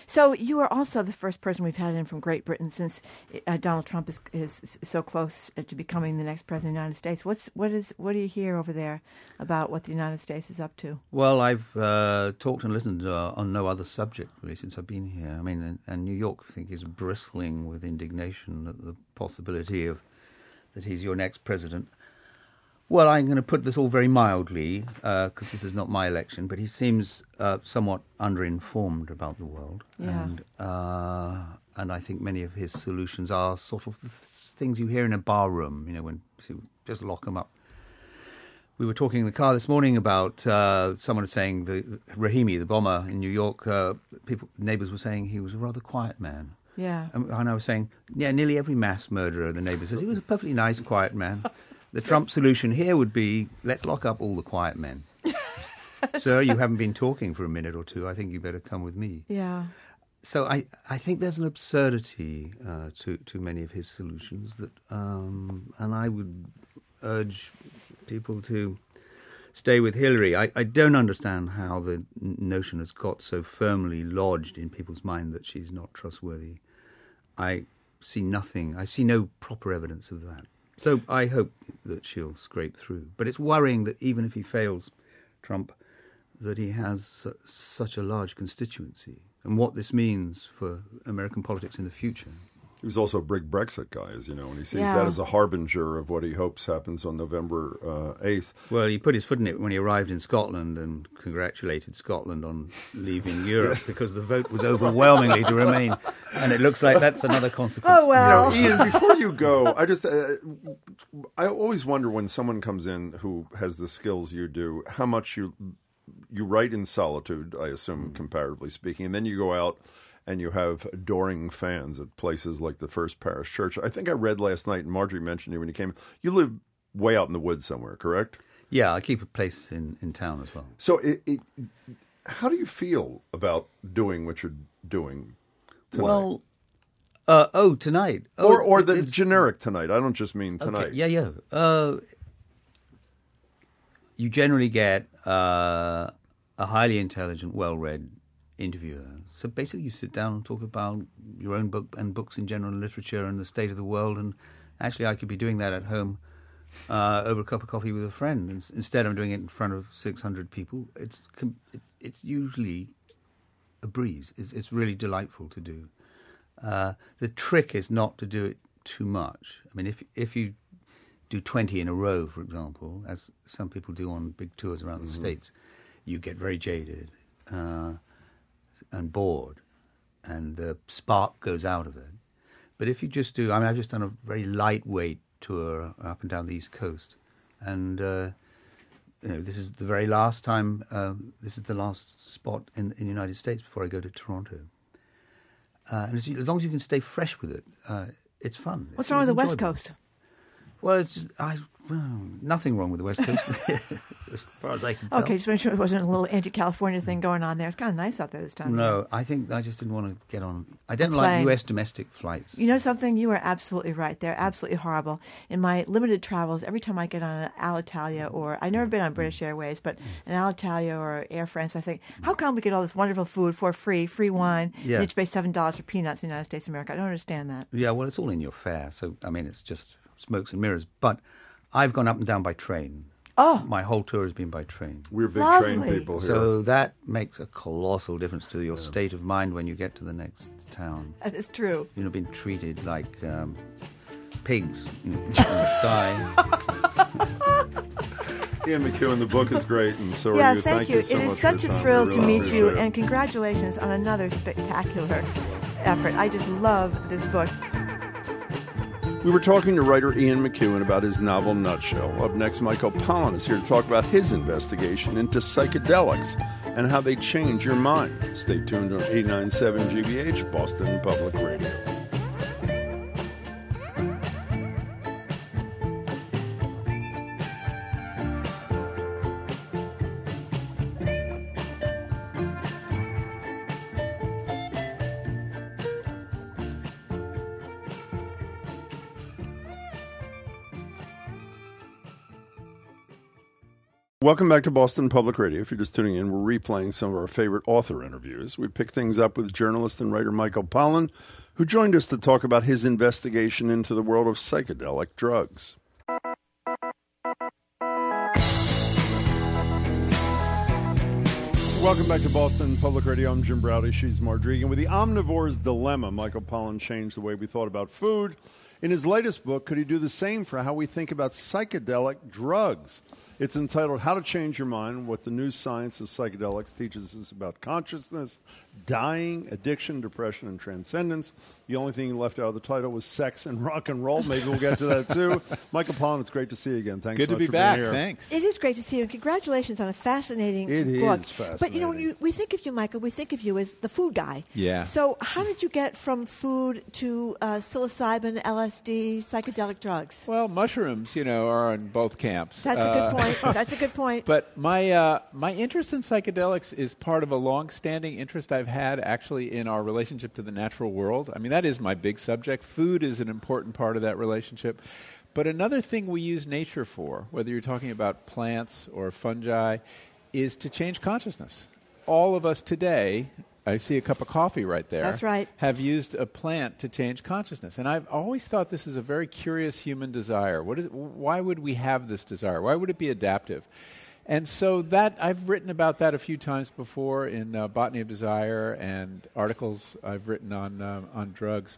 So you are also the first person we've had in from Great Britain since uh, Donald Trump is, is so close uh, to becoming the next president of the United States. What's what is what do you hear over there about what the United States is up to? Well, I've uh, talked and listened uh, on no other subject really since I've been here. I mean, and, and New York, I think, is bristling with indignation at the possibility of that he's your next president. Well, I'm going to put this all very mildly because this is not my election, but he seems uh, somewhat underinformed about the world, Yeah. and uh, and I think many of his solutions are sort of the th- things you hear in a bar room. You know, when just lock him up. We were talking in the car this morning about uh, someone saying the, the Rahami, the bomber in New York. Uh, people, neighbours were saying he was a rather quiet man. Yeah. And, and I was saying, yeah, nearly every mass murderer, the neighbour says he was a perfectly nice, quiet man. The Trump solution here would be let's lock up all the quiet men. Sir, you haven't been talking for a minute or two. I think you better come with me. Yeah. So I, I think there's an absurdity uh, to to many of his solutions that, um, and I would urge people to stay with Hillary. I, I don't understand how the notion has got so firmly lodged in people's mind that she's not trustworthy. I see nothing. I see no proper evidence of that. So I hope that she'll scrape through. But it's worrying that even if he fails, Trump, that he has such a large constituency and what this means for American politics in the future. He was also a big Brexit guy, as you know, and he sees Yeah. that as a harbinger of what he hopes happens on November uh, eighth. Well, he put his foot in it when he arrived in Scotland and congratulated Scotland on leaving Europe because the vote was overwhelmingly to remain. And it looks like that's another consequence. Oh well. You know, Ian, before you go, I just uh, I always wonder when someone comes in who has the skills you do, how much you you write in solitude, I assume, comparatively speaking, and then you go out and you have adoring fans at places like the First Parish Church. I think I read last night, and Margery mentioned you when you came. You live way out in the woods somewhere, correct? Yeah, I keep a place in, in town as well. So, it, it, how do you feel about doing what you're doing? Tonight? Well, uh, oh, tonight. Oh, or or it- the generic tonight. I don't just mean Okay, tonight. Yeah, yeah. Uh, you generally get uh, a highly intelligent, well-read interviewer. So basically, you sit down and talk about your own book and books in general, and literature, and the state of the world. And actually, I could be doing that at home uh, over a cup of coffee with a friend. And instead, I'm doing it in front of 600 people. It's it's, it's usually a breeze. It's, it's really delightful to do. Uh, the trick is not to do it too much. I mean, if if you do 20 in a row, for example, as some people do on big tours around the states, you get very jaded uh, and bored, and the spark goes out of it. But if you just do, I mean, I've just done a very lightweight tour up and down the East Coast, and uh, you know, this is the very last time. Um, this is the last spot in, in the United States before I go to Toronto. Uh, and as, you, as long as you can stay fresh with it, uh, it's fun. What's It's- wrong with the West. Coast? Well, it's just, I, well, nothing wrong with the West Coast, as far as I can tell. Okay, just make sure it wasn't a little anti-California thing going on there. It's kind of nice out there this time. No, I think I just didn't want to get on. I don't like. U.S. domestic flights. You know something? You are absolutely right. They're absolutely horrible. In my limited travels, every time I get on an Alitalia or I've never been on British Airways, but an Alitalia or Air France, I think, how come we get all this wonderful food for free, free wine, Yeah. and have pay seven dollars for peanuts in the United States of America? I don't understand that. Yeah, well, it's all in your fare. So, I mean, it's just smokes and mirrors. But I've gone up and down by train. Oh. My whole tour has been by train. We're big Lovely. train people here. So that makes a colossal difference to your state of mind when you get to the next town. That is true. You know, being treated like um, pigs you know, in the sky. Ian McEwan, the book is great, and so are yeah, you. thank, you. you. so it much is such a time. thrill We to meet you, it. and congratulations on another spectacular effort. I just love this book. We were talking to writer Ian McEwan about his novel Nutshell. Up next, Michael Pollan is here to talk about his investigation into psychedelics and how they change your mind. Stay tuned on 897 GBH, Boston Public Radio. Welcome back to Boston Public Radio. If you're just tuning in, we're replaying some of our favorite author interviews. We pick things up with journalist and writer Michael Pollan, who joined us to talk about his investigation into the world of psychedelic drugs. Welcome back to Boston Public Radio. I'm Jim Braude. She's Margery. And with the omnivore's dilemma, Michael Pollan changed the way we thought about food. In his latest book, could he do the same for how we think about psychedelic drugs? It's entitled How to Change Your Mind What the New Science of Psychedelics Teaches Us About Consciousness, Dying, Addiction, Depression, and Transcendence. The only thing left out of the title was sex and rock and roll. Maybe we'll get to that too. Michael Pollan, it's great to see you again. Thanks Good so to much be for back. being here. Thanks. It is great to see you. and Congratulations on a fascinating It book. is But you know, when you, we think of you, Michael, we think of you as the food guy. Yeah. So, how did you get from food to uh, psilocybin, LSD, psychedelic drugs? Well, mushrooms, you know, are on both camps. That's a Uh, good point. That's a good point. But my uh, my interest in psychedelics is part of a long-standing interest I've had actually in our relationship to the natural world. I mean, that is my big subject. Food is an important part of that relationship. But another thing we use nature for, whether you're talking about plants or fungi, is to change consciousness. All of us today, I see a cup of coffee right there. That's right. Have used a plant to change consciousness, and I've always thought this is a very curious human desire. What is? Why would we have this desire? Why would it be adaptive? And so that I've written about that a few times before in uh, Botany of Desire and articles I've written on um, on drugs.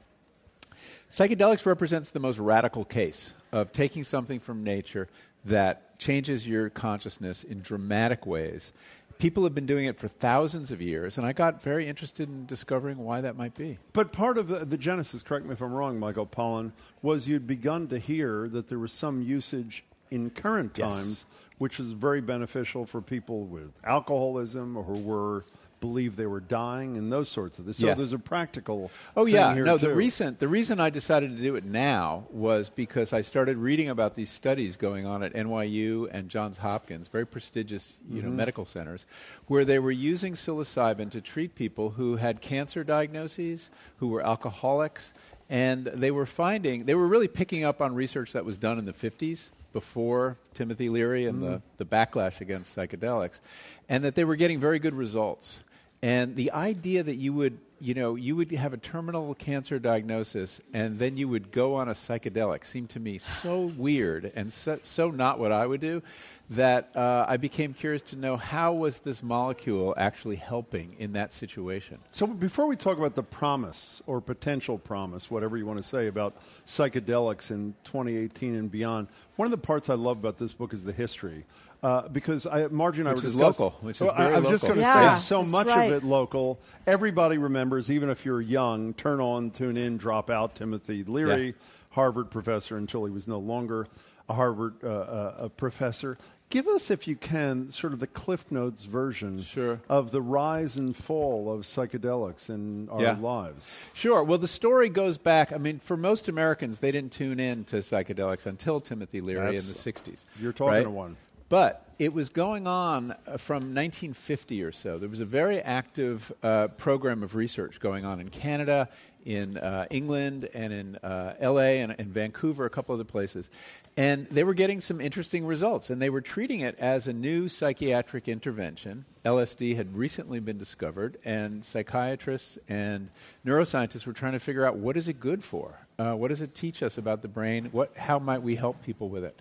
Psychedelics represents the most radical case of taking something from nature that changes your consciousness in dramatic ways. People have been doing it for thousands of years, and I got very interested in discovering why that might be. But part of the, the genesis, correct me if I'm wrong, Michael Pollan, was you'd begun to hear that there was some usage in current Yes. times, which is very beneficial for people with alcoholism or who were believed they were dying and those sorts of things. So Yeah. there's a practical. Oh thing yeah, here no. too. The recent the reason I decided to do it now was because I started reading about these studies going on at NYU and Johns Hopkins, very prestigious you know mm-hmm. medical centers, where they were using psilocybin to treat people who had cancer diagnoses, who were alcoholics, and they were finding they were really picking up on research that was done in the 50s before Timothy Leary and mm-hmm. the, the backlash against psychedelics, and that they were getting very good results. And the idea that you would, you know, you would have a terminal cancer diagnosis and then you would go on a psychedelic seemed to me so weird and so, so not what I would do that uh, I became curious to know how was this molecule actually helping in that situation. So before we talk about the promise or potential promise, whatever you want to say about psychedelics in 2018 and beyond, one of the parts I love about this book is the history. Uh, because I, Margie and I Which were is discussing- local, which is Well, I- very I was just going to Yeah, say, so that's much right. of it local. Everybody remembers, even if you're young, turn on, tune in, drop out. Timothy Leary, Yeah. Harvard professor until he was no longer a Harvard uh, uh, a professor. Give us, if you can, sort of the Cliff Notes version Sure. of the rise and fall of psychedelics in our Yeah. lives. Sure. Well, the story goes back. I mean, for most Americans, they didn't tune in to psychedelics until Timothy Leary That's- in the 60s. you're talking right? to one. But it was going on uh, from 1950 or so. There was a very active uh, program of research going on in Canada, in uh, England, and in uh, LA and in Vancouver, a couple other places. And they were getting some interesting results, and they were treating it as a new psychiatric intervention. LSD had recently been discovered, and psychiatrists and neuroscientists were trying to figure out what is it good for? Uh, what does it teach us about the brain? What, how might we help people with it?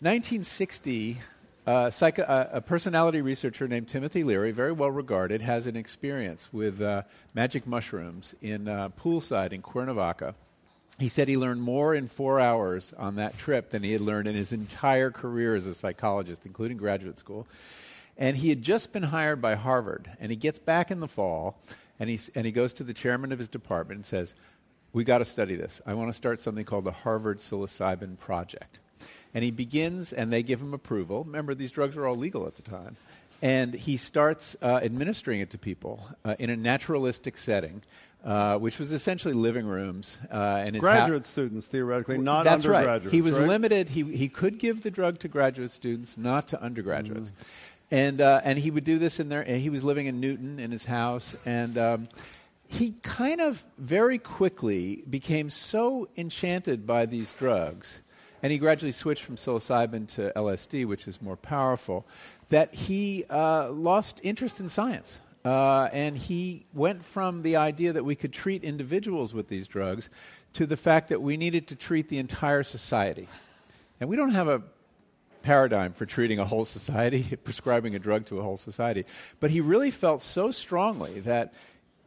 1960, uh, uh, a personality researcher named Timothy Leary, very well regarded, has an experience with uh, magic mushrooms in uh, poolside in Cuernavaca. He said he learned more in four hours on that trip than he had learned in his entire career as a psychologist, including graduate school. And he had just been hired by Harvard. And he gets back in the fall, and, he's, and he goes to the chairman of his department and says, We got to study this. I want to start something called the Harvard Psilocybin Project. And he begins, and they give him approval. Remember, these drugs were all legal at the time. And he starts uh, administering it to people uh, in a naturalistic setting, uh, which was essentially living rooms. Uh, and Graduate students, theoretically, not that's undergraduates. right. He was right? limited. He he could give the drug to graduate students, not to undergraduates. And uh, and he would do this in there. And he was living in Newton in his house, and um, he kind of very quickly became so enchanted by these drugs. And he gradually switched from psilocybin to LSD, which is more powerful, that he uh, lost interest in science. Uh, and he went from the idea that we could treat individuals with these drugs to the fact that we needed to treat the entire society. And we don't have a paradigm for treating a whole society, prescribing a drug to a whole society. But he really felt so strongly that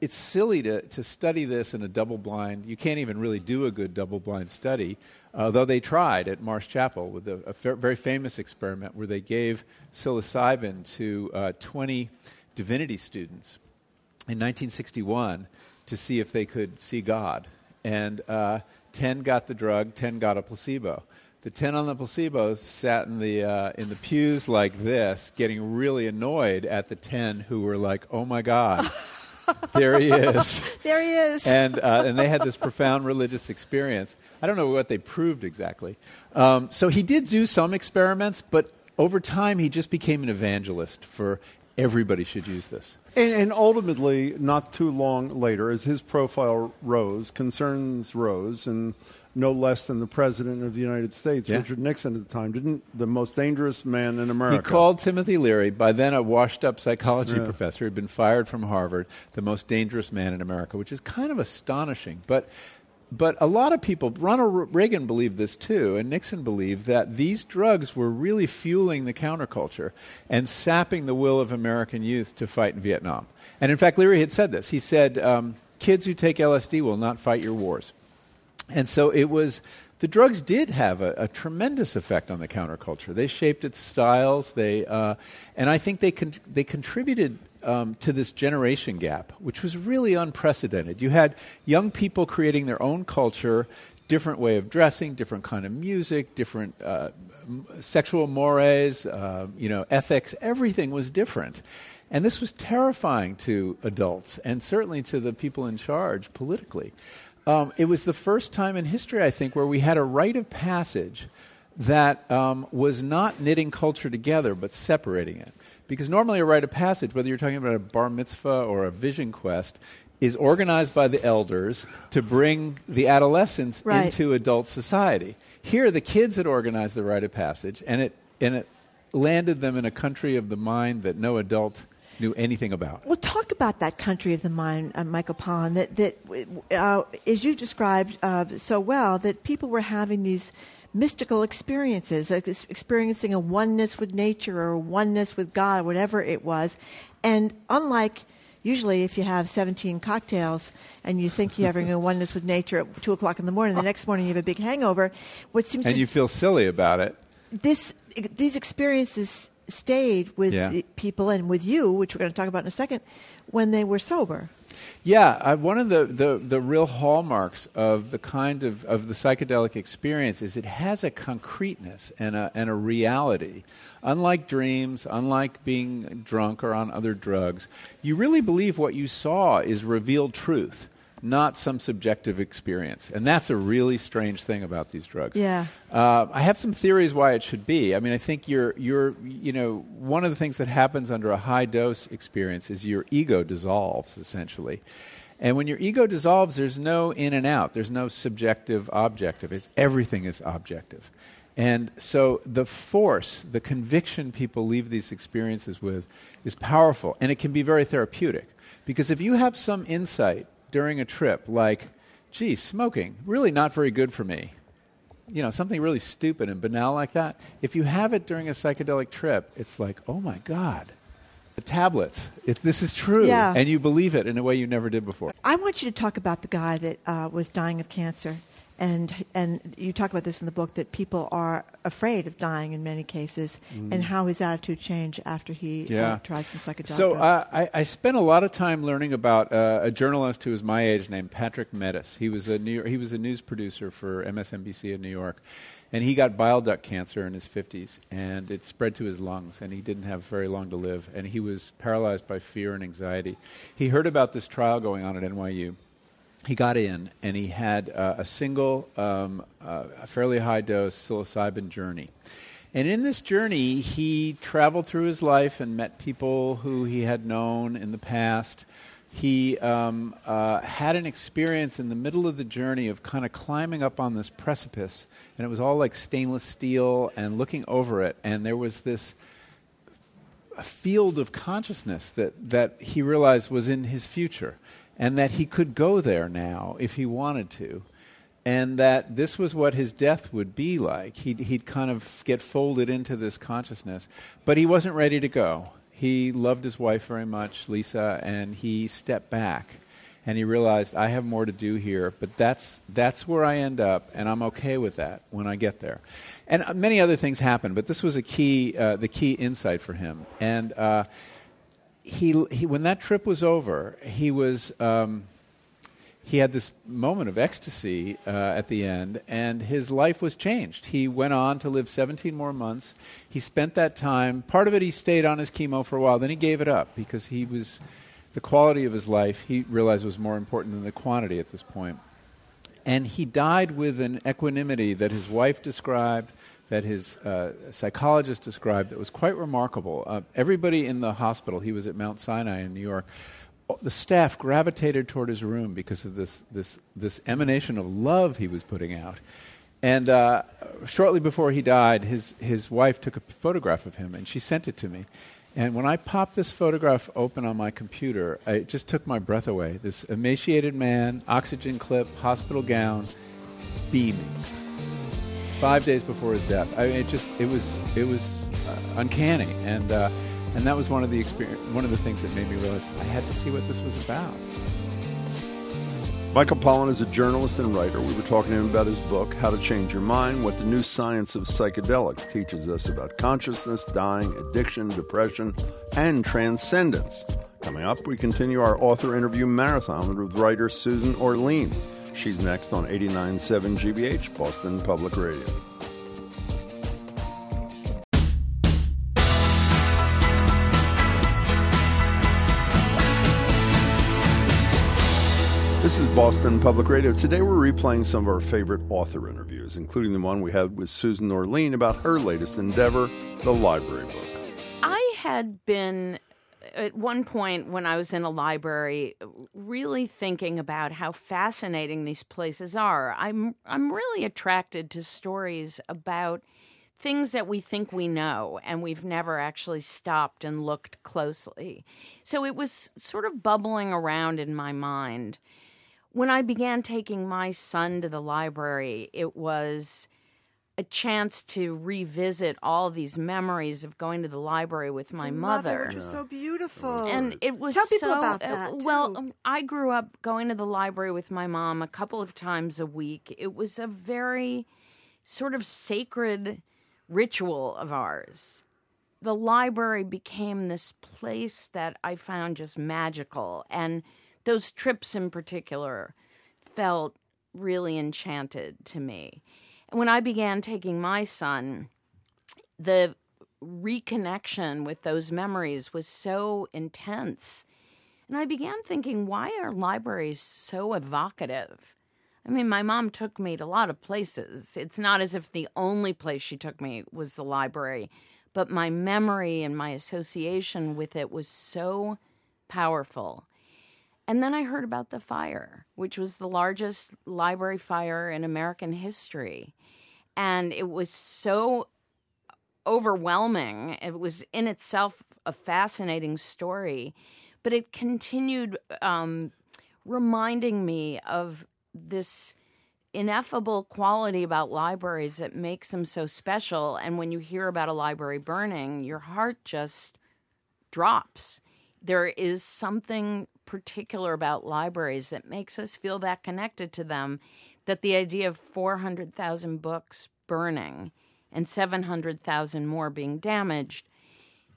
it's silly to, to study this in a double blind. You can't even really do a good double blind study, uh, though they tried at Marsh Chapel with a, a very famous experiment where they gave psilocybin to uh, 20 divinity students in 1961 to see if they could see God. And uh, 10 got the drug, 10 got a placebo. The 10 on the placebo sat in the, uh, in the pews like this, getting really annoyed at the 10 who were like, oh my God. there he is. there he is. And, uh, and they had this profound religious experience. I don't know what they proved exactly. Um, so he did do some experiments, but over time he just became an evangelist for everybody should use this. And, and, ultimately, not too long later, as his profile rose, concerns rose, and no less than the president of the United States, yeah. Richard Nixon at the time, didn't the most dangerous man in America. He called Timothy Leary, by then a washed-up psychology yeah. professor, who'd been fired from Harvard, the most dangerous man in America, which is kind of astonishing. But but a lot of people, Ronald Reagan believed this too, and Nixon believed that these drugs were really fueling the counterculture and sapping the will of American youth to fight in Vietnam. And in fact, Leary had said this. He said, um, Kids who take LSD will not fight your wars. And so it was, the drugs did have a, a tremendous effect on the counterculture. They shaped its styles, they, uh, and I think they, con- they contributed um, to this generation gap, which was really unprecedented. You had young people creating their own culture, different way of dressing, different kind of music, different uh, sexual mores, uh, you know, ethics. Everything was different. And this was terrifying to adults and certainly to the people in charge politically. Um, it was the first time in history, I think, where we had a rite of passage that um, was not knitting culture together but separating it. Because normally a rite of passage, whether you're talking about a bar mitzvah or a vision quest, is organized by the elders to bring the adolescents right. into adult society. Here, the kids had organized the rite of passage, and it, and it landed them in a country of the mind that no adult knew anything about. Well, talk about that country of the mind, uh, Michael Pollan, that, that uh, as you described uh, so well, that people were having these mystical experiences, like experiencing a oneness with nature or oneness with God, whatever it was. And unlike usually if you have 17 cocktails and you think you're having a oneness with nature at 2 o'clock in the morning, the next morning you have a big hangover, what seems and you feel silly about it. This, these experiences stayed with yeah. people and with you, which we're going to talk about in a second, when they were sober. Yeah, uh, one of the, the, the real hallmarks of the kind of, of the psychedelic experience is it has a concreteness and a, and a reality. Unlike dreams, unlike being drunk or on other drugs, you really believe what you saw is revealed truth not some subjective experience. And that's a really strange thing about these drugs. Yeah. Uh, I have some theories why it should be. I mean, I think you're, you're, you know, one of the things that happens under a high dose experience is your ego dissolves, essentially. And when your ego dissolves, there's no in and out. There's no subjective, objective. It's, everything is objective. And so the force, the conviction people leave these experiences with is powerful. And it can be very therapeutic. Because if you have some insight during a trip, like, gee, smoking, really not very good for me. You know, something really stupid and banal like that. If you have it during a psychedelic trip, it's like, oh my God, the tablets. If this is true, yeah. and you believe it in a way you never did before. I want you to talk about the guy that uh, was dying of cancer and and you talk about this in the book that people are afraid of dying in many cases, mm. and how his attitude changed after he uh, yeah. uh, tried some psychedelics. So uh, I, I spent a lot of time learning about uh, a journalist who was my age named Patrick Mettes. He was a New he was a news producer for MSNBC in New York. And he got bile duct cancer in his 50s, and it spread to his lungs, and he didn't have very long to live, and he was paralyzed by fear and anxiety. He heard about this trial going on at NYU, he got in and he had uh, a single, um, uh, a fairly high dose psilocybin journey. And in this journey, he traveled through his life and met people who he had known in the past he um, uh, had an experience in the middle of the journey of kind of climbing up on this precipice, and it was all like stainless steel, and looking over it, and there was this field of consciousness that, that he realized was in his future, and that he could go there now if he wanted to. And that this was what his death would be like. He'd, he'd kind of get folded into this consciousness. But he wasn't ready to go he loved his wife very much, Lisa, and he stepped back and he realized I have more to do here, but that's that's where I end up, and I'm okay with that when I get there. And uh, many other things happened, but this was a key uh, the key insight for him. And uh, he, he when that trip was over, he was. Um, he had this moment of ecstasy uh, at the end, and his life was changed. He went on to live 17 more months. He spent that time, part of it he stayed on his chemo for a while, then he gave it up because he was, the quality of his life he realized was more important than the quantity at this point. And he died with an equanimity that his wife described, that his uh, psychologist described, that was quite remarkable. Uh, everybody in the hospital, he was at Mount Sinai in New York, the staff gravitated toward his room because of this, this, this emanation of love he was putting out. And uh, shortly before he died, his, his wife took a photograph of him and she sent it to me. And when I popped this photograph open on my computer, I, it just took my breath away. This emaciated man, oxygen clip, hospital gown, beaming. Five days before his death, I mean, it just it was it was uh, uncanny, and uh, and that was one of the experience, one of the things that made me realize I had to see what this was about. Michael Pollan is a journalist and writer. We were talking to him about his book, How to Change Your Mind What the New Science of Psychedelics Teaches Us About Consciousness, Dying, Addiction, Depression, and Transcendence. Coming up, we continue our author interview marathon with writer Susan Orlean. She's next on 89.7 GBH, Boston Public Radio. This is Boston Public Radio. Today we're replaying some of our favorite author interviews, including the one we had with Susan Orlean about her latest endeavor, the library book. I had been at one point when I was in a library really thinking about how fascinating these places are. I'm I'm really attracted to stories about things that we think we know and we've never actually stopped and looked closely. So it was sort of bubbling around in my mind when I began taking my son to the library, it was a chance to revisit all these memories of going to the library with my mother. Which was so beautiful. And it was Tell people so, about uh, that. well, too. um, I grew up going to the library with my mom a couple of times a week. It was a very sort of sacred ritual of ours. The library became this place that I found just magical and those trips in particular felt really enchanted to me. When I began taking my son, the reconnection with those memories was so intense. And I began thinking, why are libraries so evocative? I mean, my mom took me to a lot of places. It's not as if the only place she took me was the library, but my memory and my association with it was so powerful. And then I heard about the fire, which was the largest library fire in American history. And it was so overwhelming. It was in itself a fascinating story, but it continued um, reminding me of this ineffable quality about libraries that makes them so special. And when you hear about a library burning, your heart just drops. There is something particular about libraries that makes us feel that connected to them that the idea of 400,000 books burning and 700,000 more being damaged,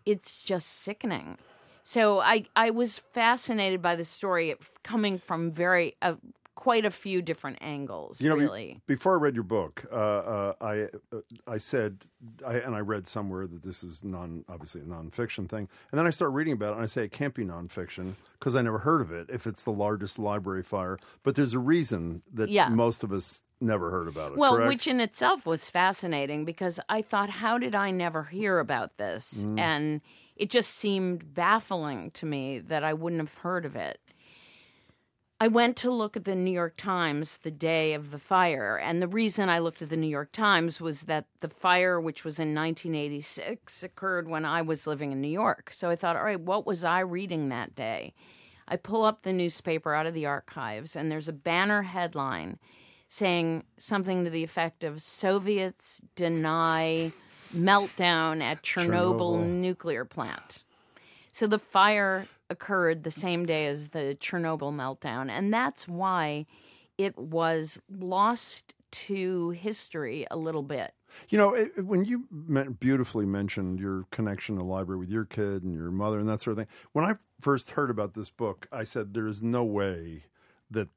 it's just sickening. So I, I was fascinated by the story coming from very uh, quite a few different angles. You know, be- really. before I read your book, uh, uh, I uh, I said, I, and I read somewhere that this is non, obviously a nonfiction thing, and then I start reading about it, and I say it can't be nonfiction because I never heard of it. If it's the largest library fire, but there's a reason that Yeah. most of us never heard about it. Well, correct? which in itself was fascinating because I thought, how did I never hear about this? Mm. And it just seemed baffling to me that I wouldn't have heard of it. I went to look at the New York Times the day of the fire. And the reason I looked at the New York Times was that the fire, which was in 1986, occurred when I was living in New York. So I thought, all right, what was I reading that day? I pull up the newspaper out of the archives, and there's a banner headline saying something to the effect of Soviets deny meltdown at Chernobyl, Chernobyl. nuclear plant. So the fire occurred the same day as the Chernobyl meltdown, and that's why it was lost to history a little bit. You know, it, when you beautifully mentioned your connection to the library with your kid and your mother and that sort of thing, when I first heard about this book, I said, "There is no way that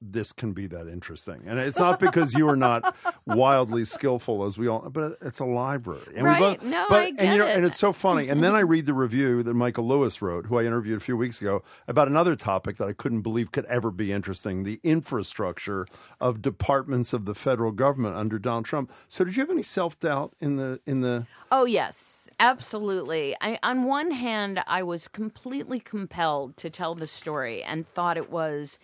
this can be that interesting." And it's not because you are not wildly skillful, as we all, but it's a library, and Right. No, but, I and get you know, it. and it's so funny. And then I mm-hmm. read the review that Michael Lewis wrote, who I interviewed a few weeks ago, about another topic that I couldn't believe could ever be interesting: the infrastructure of departments of the federal government under Donald Trump. So, did you have any self doubt in the in the? Oh, yes, absolutely. I, on one hand, I was completely compelled to tell the story and thought it was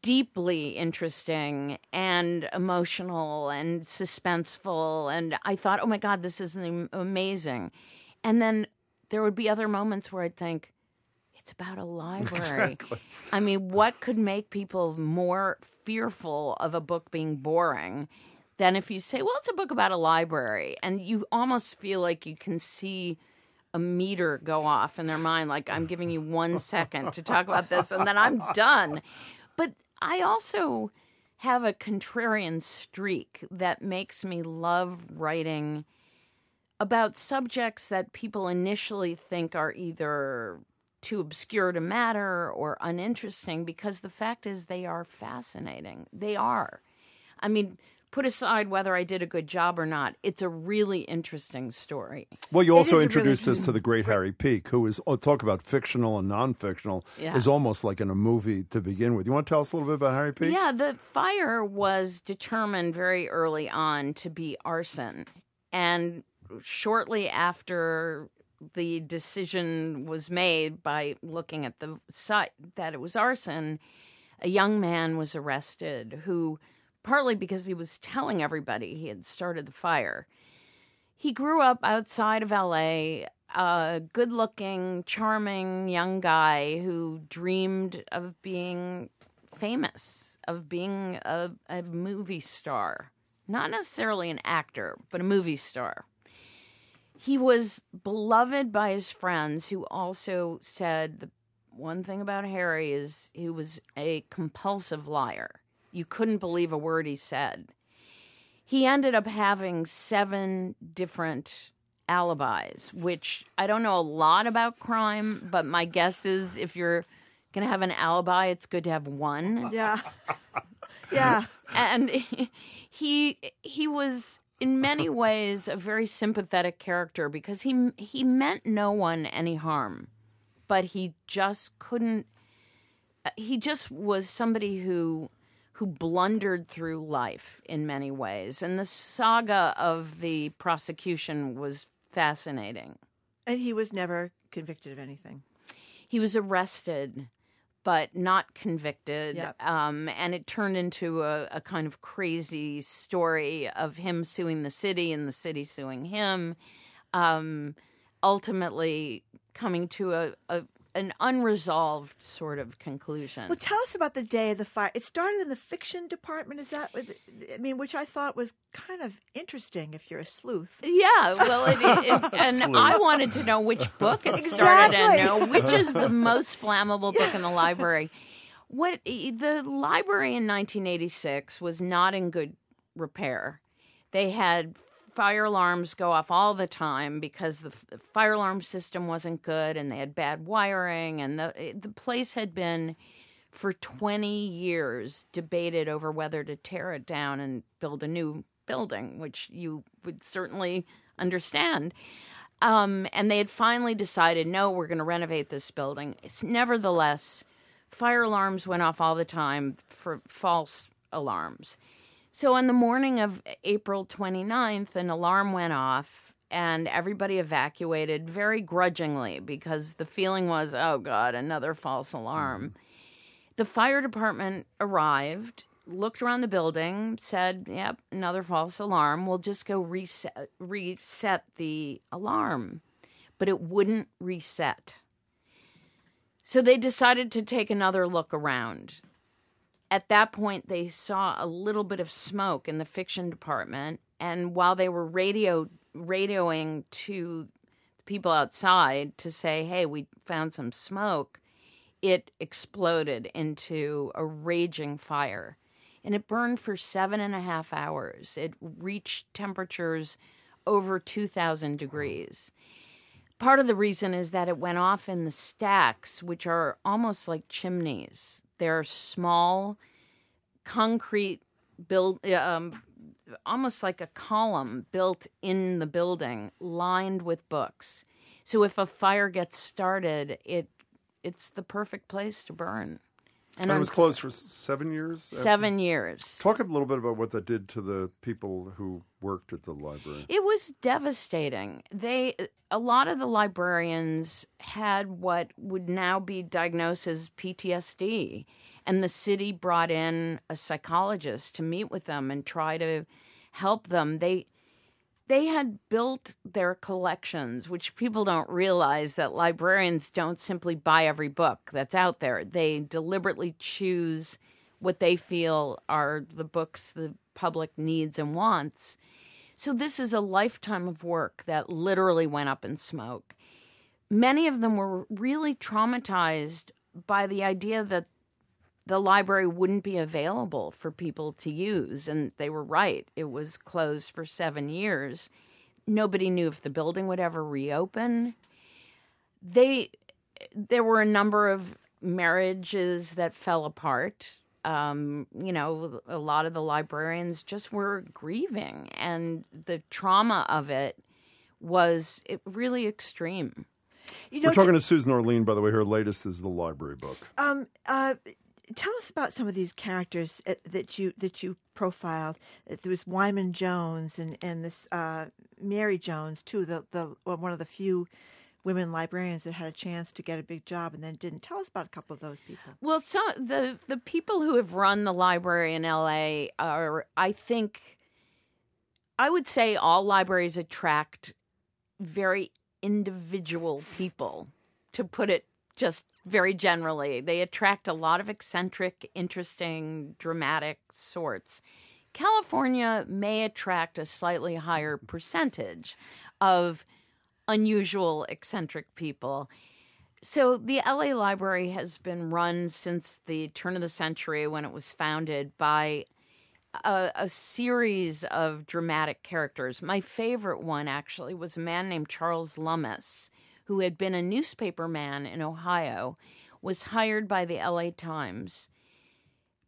deeply interesting and emotional and suspenseful. And I thought, oh my God, this is amazing. And then there would be other moments where I'd think, it's about a library. I mean, what could make people more fearful of a book being boring than if you say, well, it's a book about a library? And you almost feel like you can see a meter go off in their mind, like, I'm giving you one second to talk about this, and then I'm done. But I also have a contrarian streak that makes me love writing about subjects that people initially think are either too obscure to matter or uninteresting because the fact is they are fascinating. They are. I mean, put aside whether I did a good job or not, it's a really interesting story. Well, you also introduced really- us to the great Harry Peak, who is oh, talk about fictional and non-fictional Yeah. is almost like in a movie to begin with. You want to tell us a little bit about Harry Peak? Yeah, the fire was determined very early on to be arson. And shortly after the decision was made by looking at the site that it was arson, a young man was arrested who, partly because he was telling everybody he had started the fire, he grew up outside of LA, a good looking, charming young guy who dreamed of being famous, of being a, a movie star. Not necessarily an actor, but a movie star. He was beloved by his friends who also said the one thing about Harry is he was a compulsive liar. You couldn't believe a word he said he ended up having seven different alibis, which I don't know a lot about crime, but my guess is if you're going to have an alibi, it's good to have one. Yeah. Yeah. And he he was in many ways a very sympathetic character because he he meant no one any harm, but he just couldn't he just was somebody who who blundered through life in many ways and the saga of the prosecution was fascinating And he was never convicted of anything. he was arrested but not convicted Yep. um, and it turned into a, a kind of crazy story of him suing the city and the city suing him um, ultimately coming to a, a an unresolved sort of conclusion Well, tell us about the day of the fire. It started in the fiction department. Is that? what- I mean, which I thought was kind of interesting if you're a sleuth. Yeah, well, it, it, it- and I wanted to know which book it started in. Exactly. You know, which is the most flammable book in the library. What the library in 1986 was not in good repair. They had fire alarms go off all the time because the f- fire alarm system wasn't good, and they had bad wiring, and the it- the place had been for 20 years debated over whether to tear it down and build a new building, which you would certainly understand. Um, and they had finally decided, no, we're going to renovate this building. It's nevertheless, fire alarms went off all the time for false alarms. So on the morning of April 29th, an alarm went off and everybody evacuated very grudgingly because the feeling was, oh God, another false alarm. Mm-hmm. The fire department arrived, looked around the building, said, "Yep, another false alarm. We'll just go reset reset the alarm." But it wouldn't reset. So they decided to take another look around. At that point, they saw a little bit of smoke in the fiction department, and while they were radio radioing to people outside to say, "Hey, we found some smoke," it exploded into a raging fire, and it burned for seven and a half hours. It reached temperatures over two thousand degrees part of the reason is that it went off in the stacks, which are almost like chimneys. They're small, concrete build, um, almost like a column built in the building, lined with books. So if a fire gets started, it it's the perfect place to burn. And, it was closed for seven years. after- seven years. Talk a little bit about what that did to the people who worked at the library. It was devastating. They a lot of the librarians had what would now be diagnosed as PTSD, and the city brought in a psychologist to meet with them and try to help them. They they had built their collections, which people don't realize that librarians don't simply buy every book that's out there. They deliberately choose what they feel are the books the public needs and wants. So this is a lifetime of work that literally went up in smoke. Many of them were really traumatized by the idea that the library wouldn't be available for people to use. And they were right. It was closed for seven years. Nobody knew if the building would ever reopen. They, there were a number of marriages that fell apart. Um, you know, a lot of the librarians just were grieving, and the trauma of it was it really extreme. You know, We're talking to Susan Orlean, by the way. Her latest is the library book. Um, uh, tell us about some of these characters uh, that you that you profiled. Uh, There was Wyman Jones and and this uh, Mary Jones too. The the one of the few women librarians that had a chance to get a big job and then didn't. Tell us about a couple of those people. Well, so the the people who have run the library in LA are, I think, I would say all libraries attract very individual people. To put it just very generally, they attract a lot of eccentric, interesting, dramatic sorts. California may attract a slightly higher percentage of unusual, eccentric people. So, the LA Library has been run since the turn of the century when it was founded by a, a series of dramatic characters. My favorite one, actually, was a man named Charles Lummis, who had been a newspaper man in Ohio, was hired by the LA Times,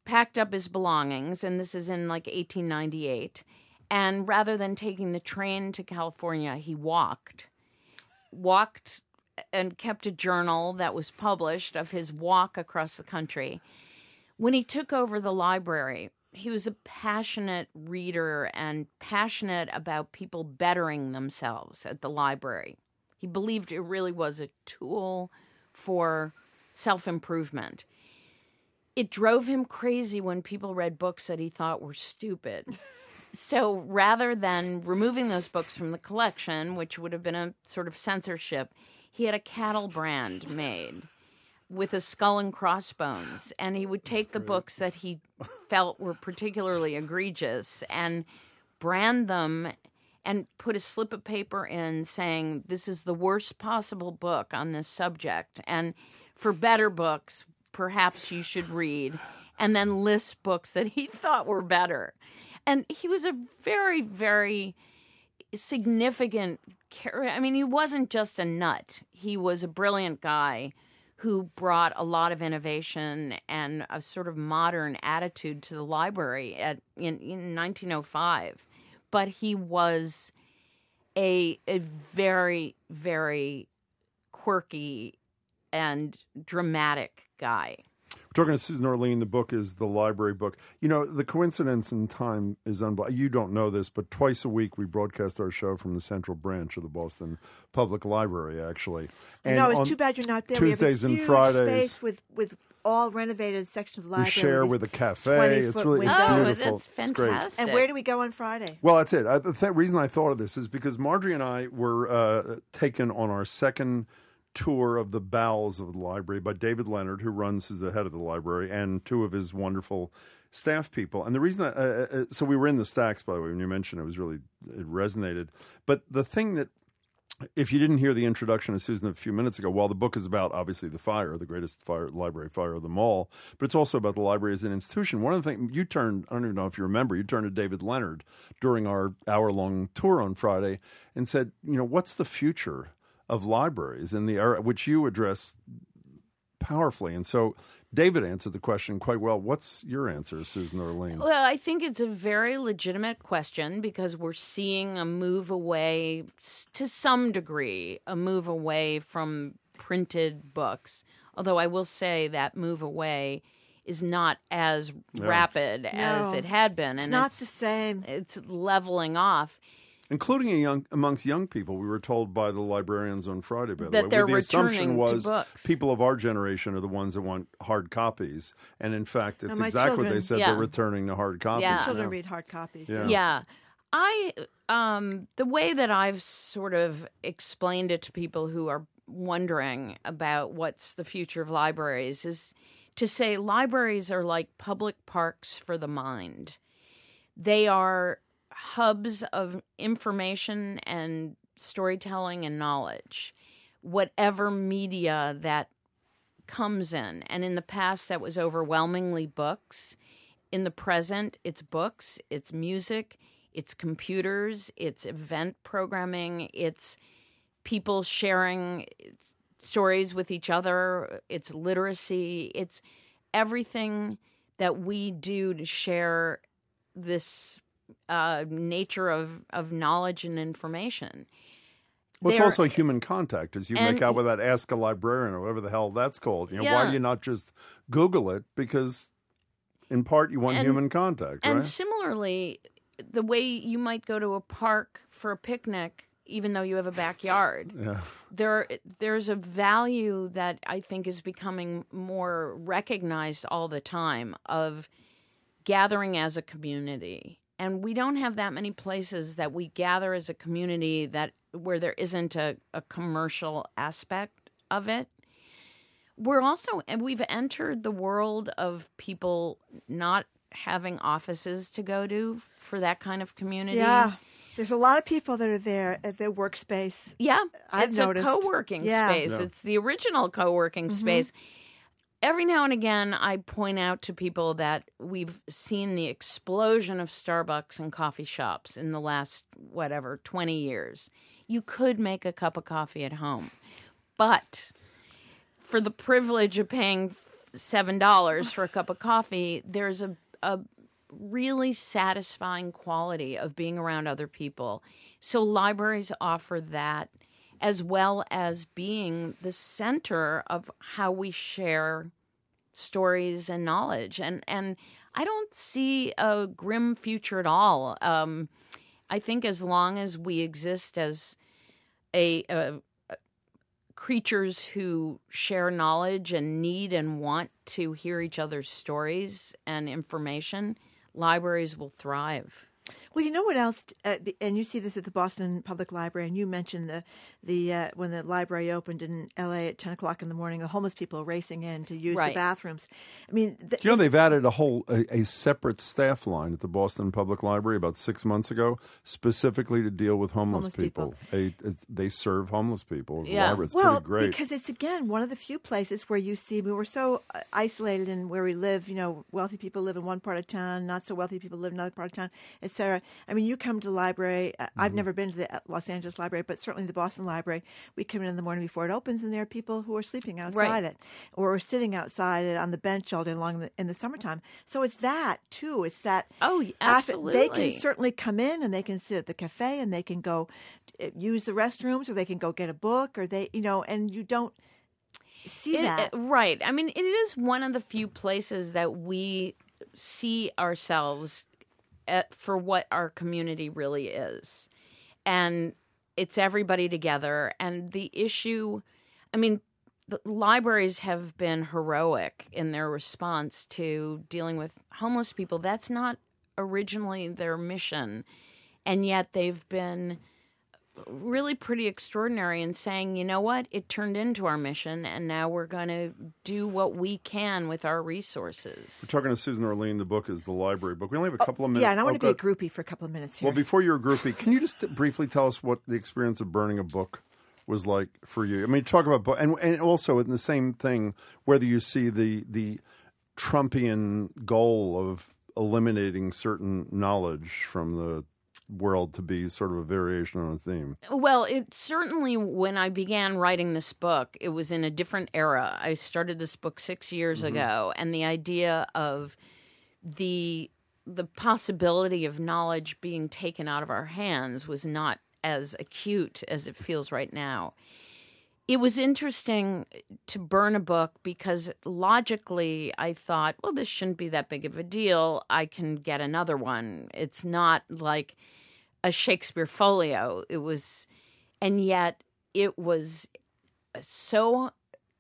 packed up his belongings, and this is in like 1898. And rather than taking the train to California, he walked walked and kept a journal that was published of his walk across the country. When he took over the library, he was a passionate reader and passionate about people bettering themselves at the library. He believed it really was a tool for self improvement. It drove him crazy when people read books that he thought were stupid. So rather than removing those books from the collection, which would have been a sort of censorship, he had a cattle brand made with a skull and crossbones. And he would take the books that he felt were particularly egregious and brand them and put a slip of paper in saying, This is the worst possible book on this subject. And for better books, perhaps you should read. And then list books that he thought were better and he was a very very significant i mean he wasn't just a nut he was a brilliant guy who brought a lot of innovation and a sort of modern attitude to the library at in, in 1905 but he was a a very very quirky and dramatic guy We're talking to Susan Orlean. The book is the library book. You know, the coincidence in time is unbelievable. You don't know this, but twice a week we broadcast our show from the central branch of the Boston Public Library, actually. And no, it's too bad you're not there. Tuesdays we have a and Fridays. space with with all renovated section of the library. We library. share with a cafe. It's really it's Oh, windows. beautiful. that's It's great. fantastic. And where do we go on Friday? Well, that's it. I, the th- reason I thought of this is because Margery and I were uh, taken on our second tour of the bowels of the library by David Leonard, who runs as the head of the library, and two of his wonderful staff people. And the reason, that, uh, uh, so we were in the stacks, by the way, when you mentioned it, was really it resonated. But the thing that if you didn't hear the introduction of Susan a few minutes ago, while the book is about obviously the fire, the greatest fire library fire of them all, but it's also about the library as an institution. One of the things you turned, I don't even know if you remember, you turned to David Leonard during our hour long tour on Friday and said, you know, what's the future of libraries in the era, which you address powerfully. And so David answered the question quite well. What's your answer, Susan Orlean? Well, I think it's a very legitimate question because we're seeing a move away, to some degree, a move away from printed books. Although I will say that move away is not as rapid as it had been, and It's and not it's, the same. it's leveling off. Including a young, amongst young people. We were told by the librarians on Friday, by the That way, they're the returning assumption was books. people of our generation are the ones that want hard copies, and in fact, it's my exactly what they said. Yeah. They're returning to hard copies. Yeah. Children now. read hard copies. Yeah. Yeah. I um the way that I've sort of explained it to people who are wondering about what's the future of libraries is to say libraries are like public parks for the mind. They are hubs of information and storytelling and knowledge. Whatever media that comes in. And in the past that was overwhelmingly books in the present, it's books, it's music, it's computers, it's event programming, it's people sharing stories with each other, it's literacy, it's everything that we do to share this uh, nature of, of knowledge and information. Well, it's also human contact, as you And- make out with that Ask a Librarian or whatever the hell that's called. You know, why do you not just Google it? Because in part you want And- human contact, And right? similarly, the way you might go to a park for a picnic, even though you have a backyard, yeah. there there's a value that I think is becoming more recognized all the time of gathering as a community. And we don't have that many places that we gather as a community that where there isn't a, a commercial aspect of it. We're also and we've entered the world of people not having offices to go to for that kind of community. Yeah. There's a lot of people that are there at their workspace. Yeah, I've it's noticed. a co-working Yeah. space. Yeah. It's the original co-working Mm-hmm. space. Every now and again, I point out to people that we've seen the explosion of Starbucks and coffee shops in the last whatever twenty years. You could make a cup of coffee at home, but for the privilege of paying seven dollars for a cup of coffee, there's a a really satisfying quality of being around other people. So libraries offer that as well as being the center of how we share stories and knowledge. And and I don't see a grim future at all. Um, I think as long as we exist as a, a creatures who share knowledge and need and want to hear each other's stories and information, libraries will thrive. Well, you know what else? Uh, and you see this at the Boston Public Library, and you mentioned the the uh, when the library opened in L.A. at ten o'clock in the morning, the homeless people racing in to use Right. the bathrooms. I mean, th- you know they've added a whole a, a separate staff line at the Boston Public Library about six months ago, specifically to deal with homeless, Homeless people. They they serve homeless people. at the Yeah. library. It's well, pretty great. because it's again one of the few places where you see. I mean, we're so uh, isolated in where we live. You know, wealthy people live in one part of town, not so wealthy people live in another part of town, etc. I mean, you come to the library. uh, I've Mm-hmm. never been to the uh, Los Angeles Library, but certainly the Boston Library. We come in in the morning before it opens, and there are people who are sleeping outside Right. it, or sitting outside it on the bench all day long in the, in the summertime. So it's that too. It's that. Oh, absolutely. They can certainly come in and they can sit at the cafe and they can go uh, use the restrooms or they can go get a book or they, you know, and you don't. see It- that. right. I mean, it is one of the few places that we see ourselves at, for what our community really is. And it's everybody together. And the issue, I mean, the libraries have been heroic in their response to dealing with homeless people. That's not originally their mission. And yet they've been really pretty extraordinary in saying, you know what, it turned into our mission, and now we're going to do what we can with our resources. We're talking to Susan Orlean. The book is the library book. We only have a oh, couple of minutes. yeah, and I want Oh, to be a groupie for a couple of minutes here. Well, before you're a groupie, can you just briefly tell us what the experience of burning a book was like for you? I mean, talk about book, and and also in the same thing, whether you see the the Trumpian goal of eliminating certain knowledge from the world to be sort of a variation on a theme. Well, it certainly when I began writing this book, it was in a different era. I started this book 6 years mm-hmm. ago and the idea of the the possibility of knowledge being taken out of our hands was not as acute as it feels right now. It was interesting to burn a book because logically I thought, well, this shouldn't be that big of a deal. I can get another one. It's not like a Shakespeare folio. It was, and yet it was so,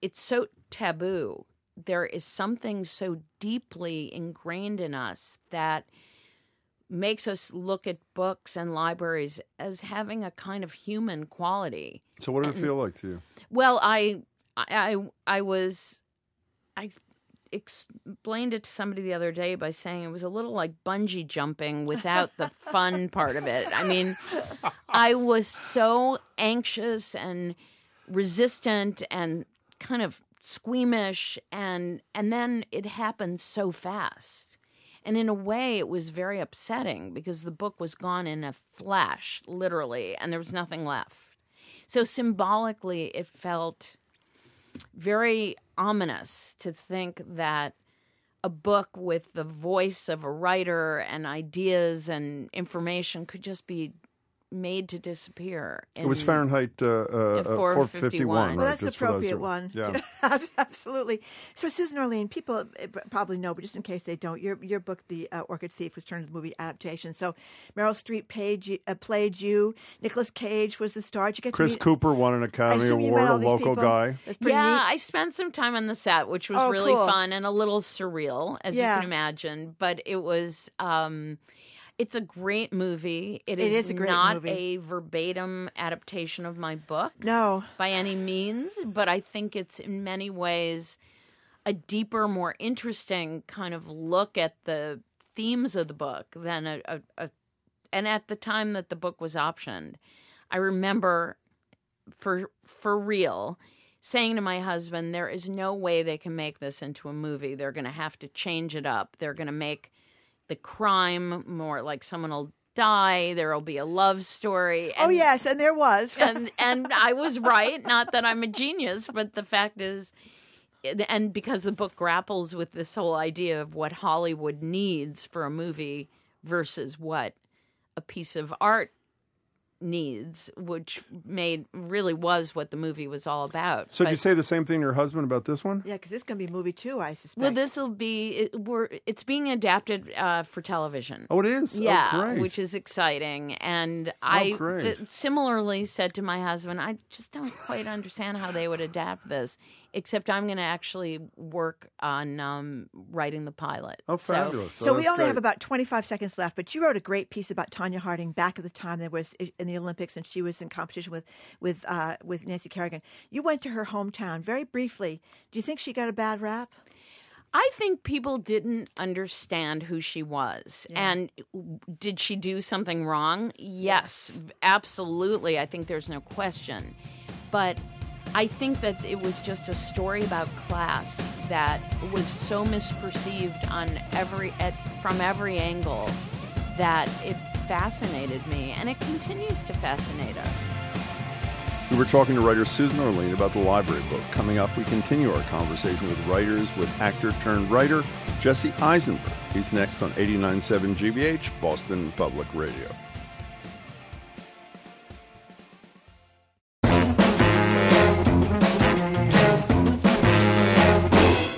it's so taboo. There is something so deeply ingrained in us that makes us look at books and libraries as having a kind of human quality. So, what did it feel like to you? Well, I, I, I was, I explained it to somebody the other day by saying it was a little like bungee jumping without the fun part of it. I mean, I was so anxious and resistant and kind of squeamish, and and then it happened so fast. And in a way, it was very upsetting because the book was gone in a flash, literally, and there was nothing left. So symbolically, it felt very ominous to think that a book with the voice of a writer and ideas and information could just be made to disappear. It was Fahrenheit uh, uh, uh, 451. 451. Well, that's the what I appropriate one. Yeah. Absolutely. So, Susan Orlean, people uh, probably know, but just in case they don't, your your book, The uh, Orchid Thief, was turned into the movie adaptation. So, Meryl Streep played, uh, played you. Nicolas Cage was the star. Did you get to Chris meet- Cooper won an Academy Award, a local people? guy. Yeah, neat. I spent some time on the set, which was Oh, really cool. fun and a little surreal, as Yeah. you can imagine. But it was, um, it's a great movie. It is, is a great not movie. a verbatim adaptation of my book No. by any means, but I think it's in many ways a deeper, more interesting kind of look at the themes of the book than a, a, a and at the time that the book was optioned, I remember for for real saying to my husband, there is no way they can make this into a movie. They're going to have to change it up. They're going to make the crime more like someone will die. There'll be a love story. oh, yes, and there was. and and I was right. Not that I'm a genius, but the fact is, and because the book grapples with this whole idea of what Hollywood needs for a movie versus what a piece of art needs, which made really was what the movie was all about. So, did you say the same thing to your husband about this one? yeah, because this is going to be a movie too, I suspect. well, this will be it, we're it's being adapted uh, for television. Oh, it is? Oh, Yeah, great. which is exciting. And I great. uh, similarly said to my husband, I just don't quite understand how they would adapt this, except I'm going to actually work on um, writing the pilot. Oh, So- fabulous. So we that's only have about 25 seconds left, but you wrote a great piece about Tonya Harding back at the time there was in the Olympics, and she was in competition with with uh, with Nancy Kerrigan. You went to her hometown very briefly. Do you think she got a bad rap? I think people didn't understand who she was. And did she do something wrong? Yes, absolutely. I think there's no question. But I think that it was just a story about class that was so misperceived on every at, from every angle that it fascinated me and it continues to fascinate us. We were talking to writer Susan Orlean about the library book. Coming up, we continue our conversation with writers with actor turned writer Jesse Eisenberg. He's next on 89.7 GBH, Boston Public Radio.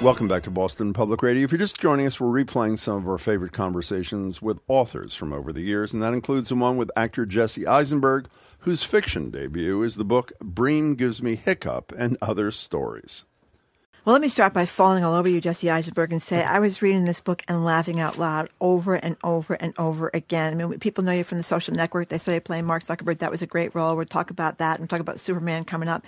Welcome back to Boston Public Radio. If you're just joining us, we're replaying some of our favorite conversations with authors from over the years, and that includes the one with actor Jesse Eisenberg, whose fiction debut is the book Bream Gives Me Hiccup and Other Stories. Well, let me start by falling all over you, Jesse Eisenberg, and say I was reading this book and laughing out loud over and over and over again. I mean, people know you from the social network. They saw you playing Mark Zuckerberg. That was a great role. We'll talk about that and talk about Superman coming up.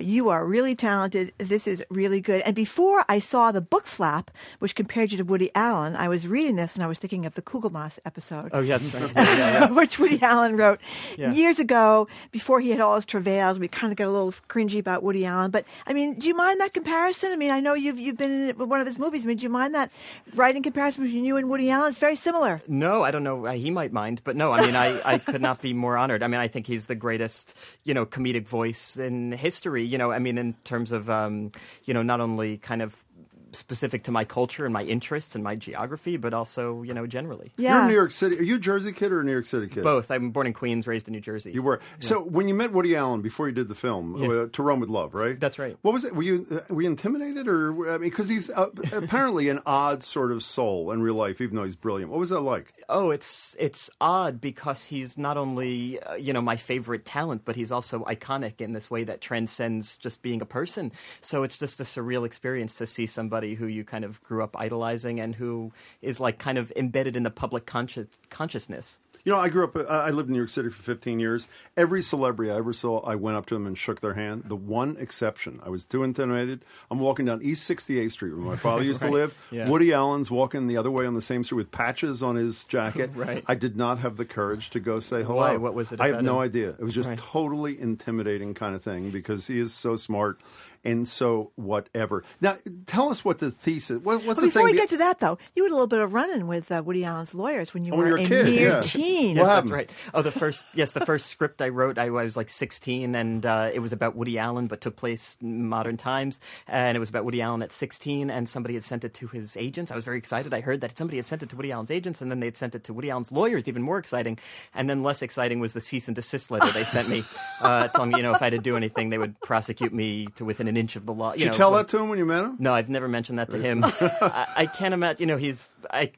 But you are really talented. This is really good. And before I saw the book flap, which compared you to Woody Allen, I was reading this and I was thinking of the Kugelmass episode. Oh, yeah, that's right. Yeah, yeah, yeah. which Woody Allen wrote Yeah. years ago before he had all his travails. We kind of got a little cringy about Woody Allen. But, I mean, do you mind that comparison? I mean, I know you've, you've been in one of his movies. I mean, do you mind that writing comparison between you and Woody Allen? It's very similar. No, I don't know. Uh, he might mind, but no, I mean, I, I could not be more honored. I mean, I think he's the greatest, you know, comedic voice in history. You know, I mean, in terms of, um, you know, not only kind of specific to my culture and my interests and my geography, but also, you know, generally. You're in New York City. Are you a Jersey kid or a New York City kid? Both. I'm born in Queens, raised in New Jersey. You were. So when you met Woody Allen before you did the film, Yeah. uh, To Rome with Love, right? That's right. What was it? Were you uh, were you intimidated, or I mean, because he's uh, apparently an odd sort of soul in real life, even though he's brilliant. What was that like? Oh, it's it's odd because he's not only uh, you know my favorite talent, but he's also iconic in this way that transcends just being a person. So it's just a surreal experience to see somebody who you kind of grew up idolizing and who is like kind of embedded in the public conscious, consciousness. You know, I grew up. uh, I lived in New York City for 15 years. Every celebrity I ever saw, I went up to them and shook their hand. The one exception, I was too intimidated. I'm walking down East 68th Street where my father used Right. to live. Yeah. Woody Allen's walking the other way on the same street with patches on his jacket. Right. I did not have the courage to go say hello. Why? What was it I have no him? idea. It was just Right. totally intimidating kind of thing because he is so smart and so whatever. Now, tell us what the thesis. What, what's Well, the before thing? we be- get to that, though, you had a little bit of run-in with uh, Woody Allen's lawyers when you Oh, were when you a were a kid, mere yeah. teen. Yes, that's right. Oh, the first yes, the first script I wrote, I was like 16, and uh, it was about Woody Allen, but took place in modern times, and it was about Woody Allen at 16, and somebody had sent it to his agents. I was very excited. I heard that somebody had sent it to Woody Allen's agents, and then they'd sent it to Woody Allen's lawyers. Even more exciting, and then less exciting was the cease and desist letter they sent me, uh, telling me you know if I had to do anything, they would prosecute me to within an inch of the law. Did you, know, tell like- that to him when you met him? no, I've never mentioned that to him. I, I can't imagine. You know, he's. I.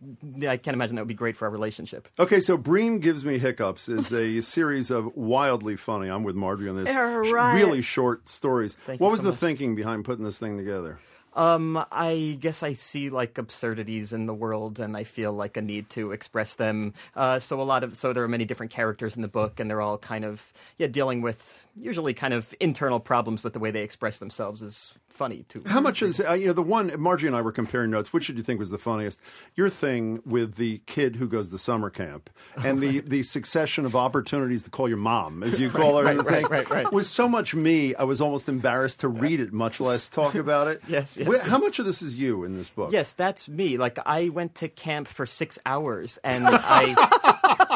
I can't imagine that would be great for our relationship. Okay, so Bream Gives Me Hiccups is a series of wildly funny, I'm with Margery on this, right. really short stories. Thank what was so the much. thinking behind putting this thing together? Um, I guess I see like absurdities in the world, and I feel like a need to express them. Uh, so a lot of so there are many different characters in the book, and they're all kind of yeah dealing with usually kind of internal problems, but the way they express themselves is funny too. How much is uh, you know the one Margie and I were comparing notes. Which did you think was the funniest? Your thing with the kid who goes to summer camp and the, the succession of opportunities to call your mom, as you call her, Right, right, right, right. was so much me. I was almost embarrassed to read it, much less talk about it. Yes, yes, Wh- How much of this is you in this book? Yes, that's me. Like I went to camp for six hours, and I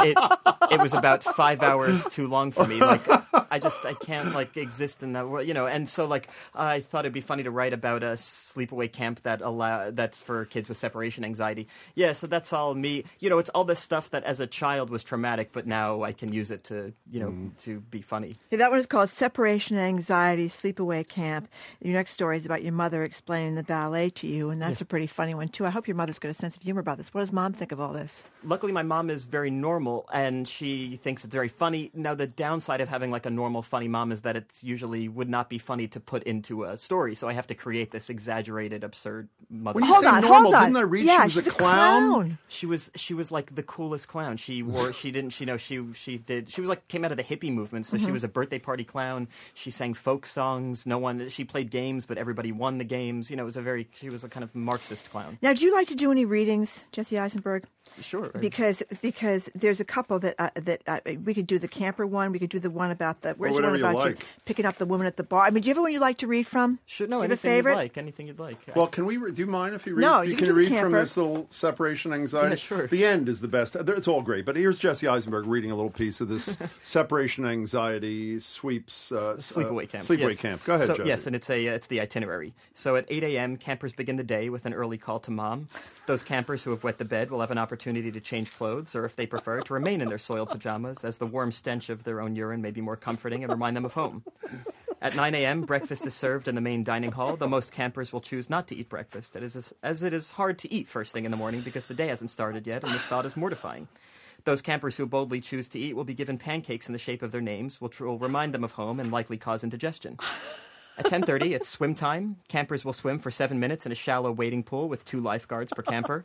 it it was about five hours too long for me. Like I just I can't like exist in that world, you know. And so like I thought it'd be funny to write about a sleepaway camp that allow that's for kids with separation anxiety. Yeah, so that's all me. You know, it's all this stuff that as a child was traumatic, but now I can use it to you know mm-hmm. to be funny. Yeah, that one is called Separation Anxiety Sleepaway Camp. Your next story is about your mother explaining the ballet to you, and that's a pretty funny one, too. I hope your mother's got a sense of humor about this. What does mom think of all this? luckily my mom is very normal and she thinks it's very funny now the downside of having like a normal funny mom is that it's usually would not be funny to put into a story so i have to create this exaggerated absurd mother When you hold say on, normal, hold on. didn't I read yeah, she was she's a clown? she was she was like the coolest clown she wore she didn't she know she she did she was like came out of the hippie movement so she was a birthday party clown she sang folk songs no one she played games but everybody won the games you know it was a very she was a kind of marxist clown Now, do you like to do any readings, Jesse Eisenberg? sure Because because there's a couple that uh, that uh, we could do the camper one. We could do the one about the where's the one you about you picking up the woman at the bar. I mean, do you have one you like to read from? sure no do you have a anything favorite? you'd like anything you'd like Well, can we? Re- do you mind if you read? No, you, you can can do the read from this little separation anxiety. Yeah, sure. The end is the best. It's all great, but here's Jesse Eisenberg reading a little piece of this separation anxiety sweeps uh, Sleepaway uh, camp. Sleepaway yes. camp. Go ahead, so, Jesse. Yes, and it's a it's the itinerary. So at 8 a.m., campers begin the day with an early call to mom. Those campers who have wet the bed will have an opportunity to change clothes, or if they prefer, to remain in their soiled pajamas, as the warm stench of their own urine may be more comforting and remind them of home. At 9 a.m., breakfast is served in the main dining hall, though most campers will choose not to eat breakfast, as, as it is hard to eat first thing in the morning because the day hasn't started yet, and this thought is mortifying. Those campers who boldly choose to eat will be given pancakes in the shape of their names, which will remind them of home and likely cause indigestion. At 10:30, it's swim time. Campers will swim for 7 minutes in a shallow wading pool with two lifeguards per camper.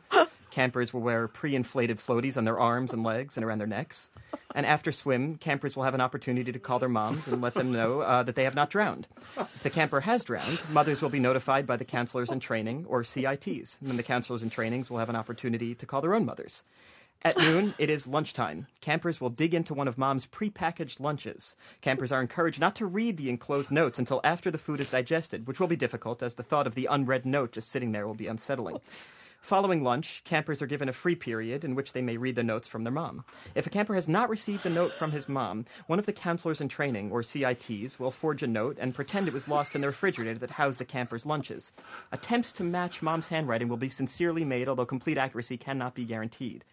Campers will wear pre-inflated floaties on their arms and legs and around their necks. And after swim, campers will have an opportunity to call their moms and let them know uh, that they have not drowned. If the camper has drowned, mothers will be notified by the counselors in training or CITs. And then the counselors in trainings will have an opportunity to call their own mothers. At noon, it is lunchtime. Campers will dig into one of mom's prepackaged lunches. Campers are encouraged not to read the enclosed notes until after the food is digested, which will be difficult as the thought of the unread note just sitting there will be unsettling. Following lunch, campers are given a free period in which they may read the notes from their mom. If a camper has not received a note from his mom, one of the counselors in training, or CITs, will forge a note and pretend it was lost in the refrigerator that housed the camper's lunches. Attempts to match mom's handwriting will be sincerely made, although complete accuracy cannot be guaranteed.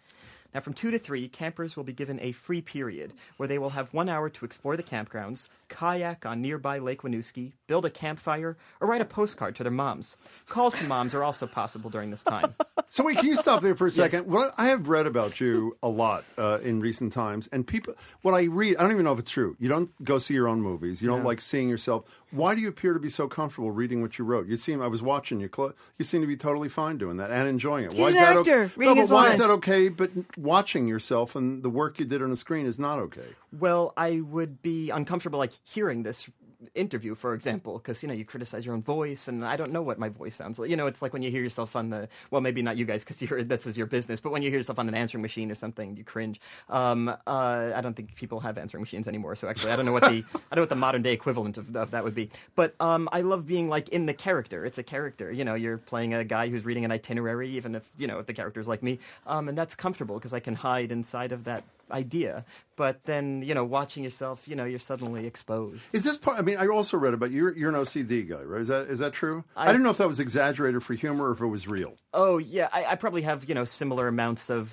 Now, from 2 to 3, campers will be given a free period where they will have one hour to explore the campgrounds, kayak on nearby Lake Winooski, build a campfire, or write a postcard to their moms. Calls to moms are also possible during this time. So wait, can you stop there for a Yes. second? What I have read about you a lot uh, in recent times, and people, what I read, I don't even know if it's true. You don't go see your own movies. You don't No. like seeing yourself. Why do you appear to be so comfortable reading what you wrote? You seem, I was watching you. Clo- you seem to be totally fine doing that and enjoying it. He's why an is that actor, okay? reading no, his but why lines. is that okay? But watching yourself and the work you did on the screen is not okay. Well, I would be uncomfortable, like hearing this interview, for example, because you know you criticize your own voice, and I don't know what my voice sounds like. You know, it's like when you hear yourself on the well, maybe not you guys because you're this is your business, but when you hear yourself on an answering machine or something, you cringe. Um, uh, I don't think people have answering machines anymore, so actually, I don't know what the I don't know what the modern day equivalent of, of that would be. But um, I love being like in the character. It's a character. You know, you're playing a guy who's reading an itinerary, even if you know if the character's like me, um, and that's comfortable because I can hide inside of that idea. But then, you know, watching yourself, you know, you're suddenly exposed. Is this part? I mean, I also read about you. You're, you're an OCD guy, right? Is that is that true? I, I- didn't know if that was exaggerated for humor or if it was real. Oh yeah, I, I probably have you know similar amounts of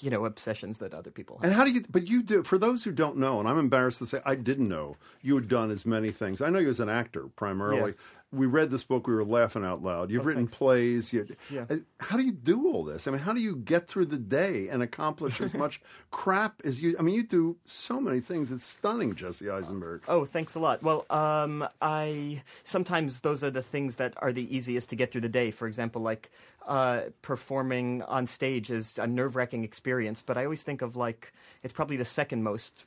you know obsessions that other people have. And how do you? But you do. For those who don't know, and I'm embarrassed to say, I didn't know you had done as many things. I know you as an actor primarily. We read this book. We were laughing out loud. You've Oh, written thanks. plays. You, Yeah. How do you do all this? I mean, how do you get through the day and accomplish as much crap as you? I mean, you do so many things. It's stunning, Jesse Eisenberg. Oh, thanks a lot. Well, um, I sometimes those are the things that are the easiest to get through the day. For example, like uh, performing on stage is a nerve wracking experience, but I always think of like it's probably the second most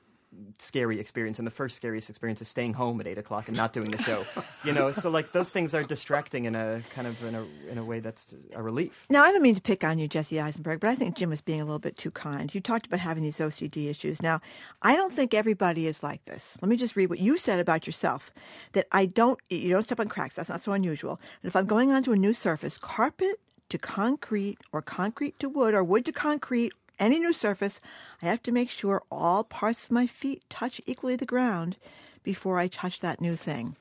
scary experience and the first scariest experience is staying home at eight o'clock and not doing the show you know so like those things are distracting in a kind of in a, in a way that's a relief Now, I don't mean to pick on you, Jesse Eisenberg, but I think Jim was being a little bit too kind. You talked about having these OCD issues. Now, I don't think everybody is like this. Let me just read what you said about yourself that I don't, you don't step on cracks. That's not so unusual. And if I'm going onto a new surface, carpet to concrete or concrete to wood or wood to concrete, any new surface, I have to make sure all parts of my feet touch equally the ground before I touch that new thing.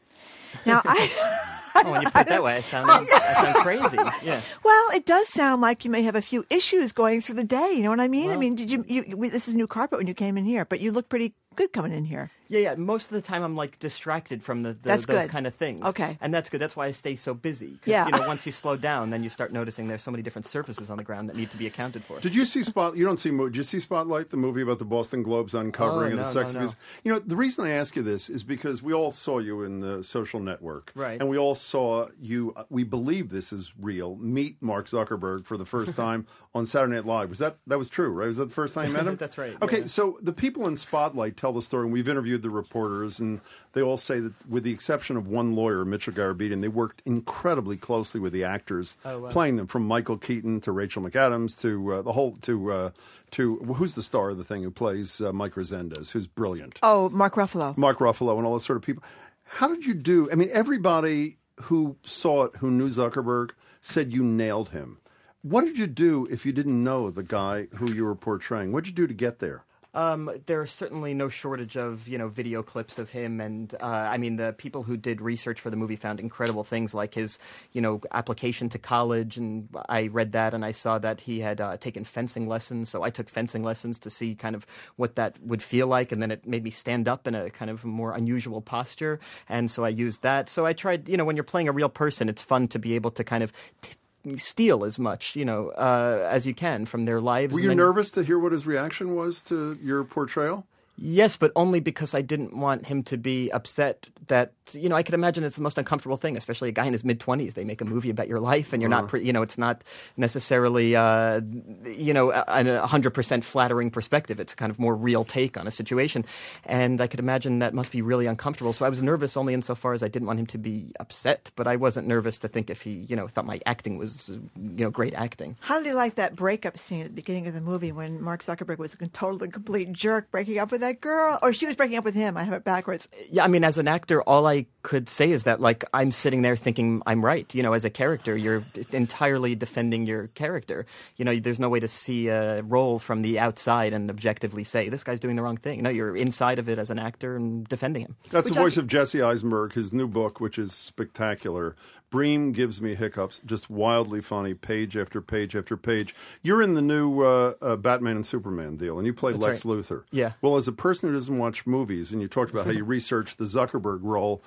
Now, I. oh when you put it that way i sound i sound crazy yeah Well, it does sound like you may have a few issues going through the day. You know what I mean? I mean, did you, you? This is new carpet when you came in here, but you look pretty good coming in here. Yeah, yeah. Most of the time, I'm like distracted from the, the those good. kind of things. Okay. and that's good. That's why I stay so busy. 'Cause, Yeah. you know, once you slow down, then you start noticing there's so many different surfaces on the ground that need to be accounted for. Did you see Spot? You don't see. Mo- Did you see Spotlight, the movie about the Boston Globe's uncovering Oh, of the no, sex no, no. abuse? You know, the reason I ask you this is because we all saw you in the social network, Right. And we all saw you. We believe this is real. Meet Mark Zuckerberg for the first time on Saturday Night Live. Was that that was true? Right? Was that the first time you met him? That's right, Okay, yeah. so the people in Spotlight tell the story, and we've interviewed the reporters, and they all say that, with the exception of one lawyer, Mitchell Garabedian, they worked incredibly closely with the actors Oh, wow. playing them, from Michael Keaton to Rachel McAdams to uh, the whole to uh, to who's the star of the thing who plays uh, Mike Rezendes, who's brilliant, Oh, Mark Ruffalo. Mark Ruffalo, and all those sort of people. How did you do? I mean, everybody who saw it, who knew Zuckerberg, said you nailed him. What did you do if you didn't know the guy who you were portraying? What did you do to get there? Um, there are certainly no shortage of you know video clips of him, and uh, I mean the people who did research for the movie found incredible things like his you know application to college, and I read that and I saw that he had uh, taken fencing lessons. So I took fencing lessons to see kind of what that would feel like, and then it made me stand up in a kind of more unusual posture, and so I used that. So I tried, you know, when you're playing a real person, it's fun to be able to kind of. T- steal as much, you know, uh, as you can from their lives. Were you nervous to hear what his reaction was to your portrayal? Yes, but only because I didn't want him to be upset that, you know, I could imagine it's the most uncomfortable thing, especially a guy in his mid 20s. They make a movie about your life and you're not, pre- you know, it's not necessarily, uh, you know, a, a 100% flattering perspective. It's a kind of more real take on a situation. And I could imagine that must be really uncomfortable. So I was nervous only insofar as I didn't want him to be upset, but I wasn't nervous to think if he, you know, thought my acting was, you know, great acting. How did you like that breakup scene at the beginning of the movie when Mark Zuckerberg was a total and complete jerk breaking up with that girl? Or she was breaking up with him. I have it backwards. Yeah, I mean, as an actor, all I could say is that, like, I'm sitting there thinking I'm right. You know, as a character, you're entirely defending your character. You know, there's no way to see a role from the outside and objectively say this guy's doing the wrong thing. No, you're inside of it as an actor and defending him. That's Which the voice I- of Jesse Eisenberg, his new book, which is spectacular. Bream gives me hiccups, just wildly funny, page after page after page. You're in the new uh, uh, Batman and Superman deal, and you played That's Lex Luthor. Yeah. Well, as a person who doesn't watch movies, and you talked about how you researched the Zuckerberg role,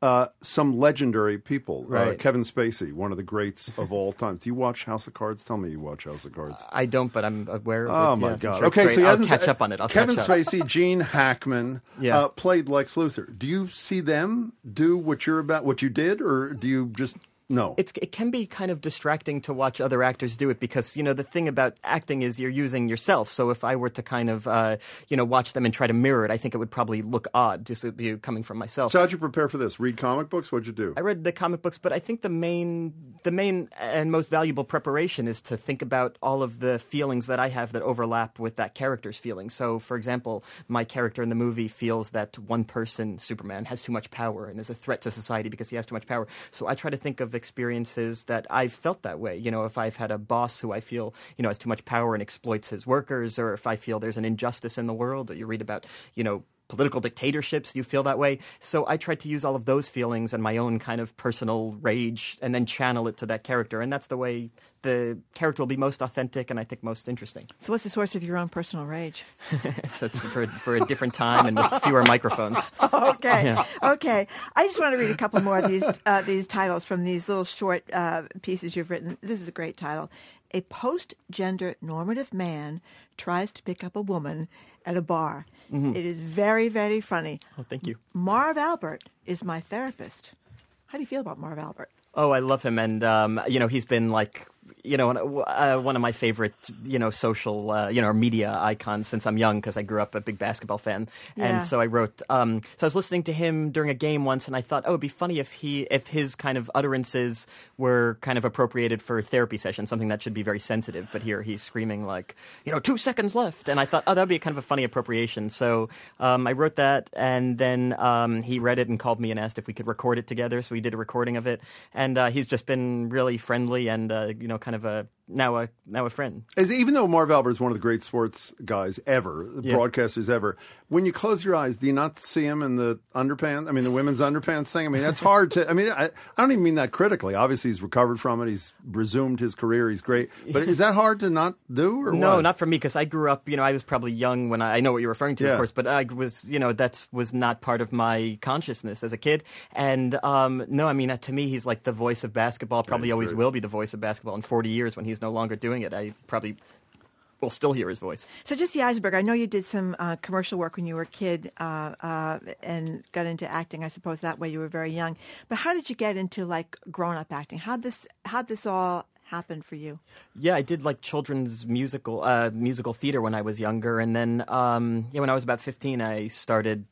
uh, some legendary people. Uh, Kevin Spacey, one of the greats of all time. Do you watch House of Cards? Tell me you watch House of Cards. I don't, but I'm aware of Oh it. Oh, my Yes, God! sure okay, so I'll catch up on it. I'll Kevin. Spacey, Gene Hackman, Yeah. uh, played Lex Luthor. Do you see them do what you're about, what you did, or do you just no? It's, it can be kind of distracting to watch other actors do it because you know the thing about acting is you're using yourself. So if I were to kind of uh, you know watch them and try to mirror it, I think it would probably look odd just be coming from myself. so how'd you prepare for this? Read comic books? What'd you do? I read the comic books, but I think the main, the main and most valuable preparation is to think about all of the feelings that I have that overlap with that character's feelings. So, for example, my character in the movie feels that one person, Superman, has too much power and is a threat to society because he has too much power. So I try to think of experiences that I've felt that way. You know, if I've had a boss who I feel, you know, has too much power and exploits his workers, or if I feel there's an injustice in the world, or you read about, you know, political dictatorships, you feel that way. So I tried to use all of those feelings and my own kind of personal rage and then channel it to that character. And that's the way the character will be most authentic and I think most interesting. So, what's the source of your own personal rage? it's for, for a different time and with fewer microphones. okay, okay. I just want to read a couple more of these uh, these titles from these little short uh, pieces you've written. This is a great title. A post-gender normative man tries to pick up a woman at a bar. It is very, very funny. Oh, thank you. Marv Albert is my therapist. How do you feel about Marv Albert? Oh, I love him, and um, you know he's been like you know uh, one of my favorite you know social uh, you know media icons since I'm young because I grew up a big basketball fan, Yeah. and so I wrote. Um, so I was listening to him during a game once, and I thought, oh, it'd be funny if he if his kind of utterances were kind of appropriated for therapy session, something that should be very sensitive. But here he's screaming like you know two seconds left, and I thought, oh, that'd be kind of a funny appropriation. So um, I wrote that, and then um, he read it and called me and asked if we could record it together. So we did a recording of it, and uh, he's just been really friendly and uh, you know kind of a now a now a friend. As, even though Marv Albert is one of the great sports guys ever, Yeah. broadcasters ever, when you close your eyes, do you not see him in the underpants? I mean, the women's underpants thing. I mean, that's hard to. I mean, I, I don't even mean that critically. Obviously, he's recovered from it. He's resumed his career. He's great. But is that hard to not do? Or No, what? not for me because I grew up. You know, I was probably young when I, I know what you're referring to, Yeah. of course, but I was, you know, that was not part of my consciousness as a kid. And um, no, I mean, uh, to me, he's like the voice of basketball. Probably always will be the voice of basketball in 40 years when he's no longer doing it. I probably will still hear his voice. So, Jesse Eisenberg, I know you did some uh, commercial work when you were a kid uh, uh, and got into acting. I suppose that way you were very young. But how did you get into like grown up acting? How this how this all happened for you? Yeah, I did like children's musical uh, musical theater when I was younger, and then um, yeah, when I was about fifteen, I started.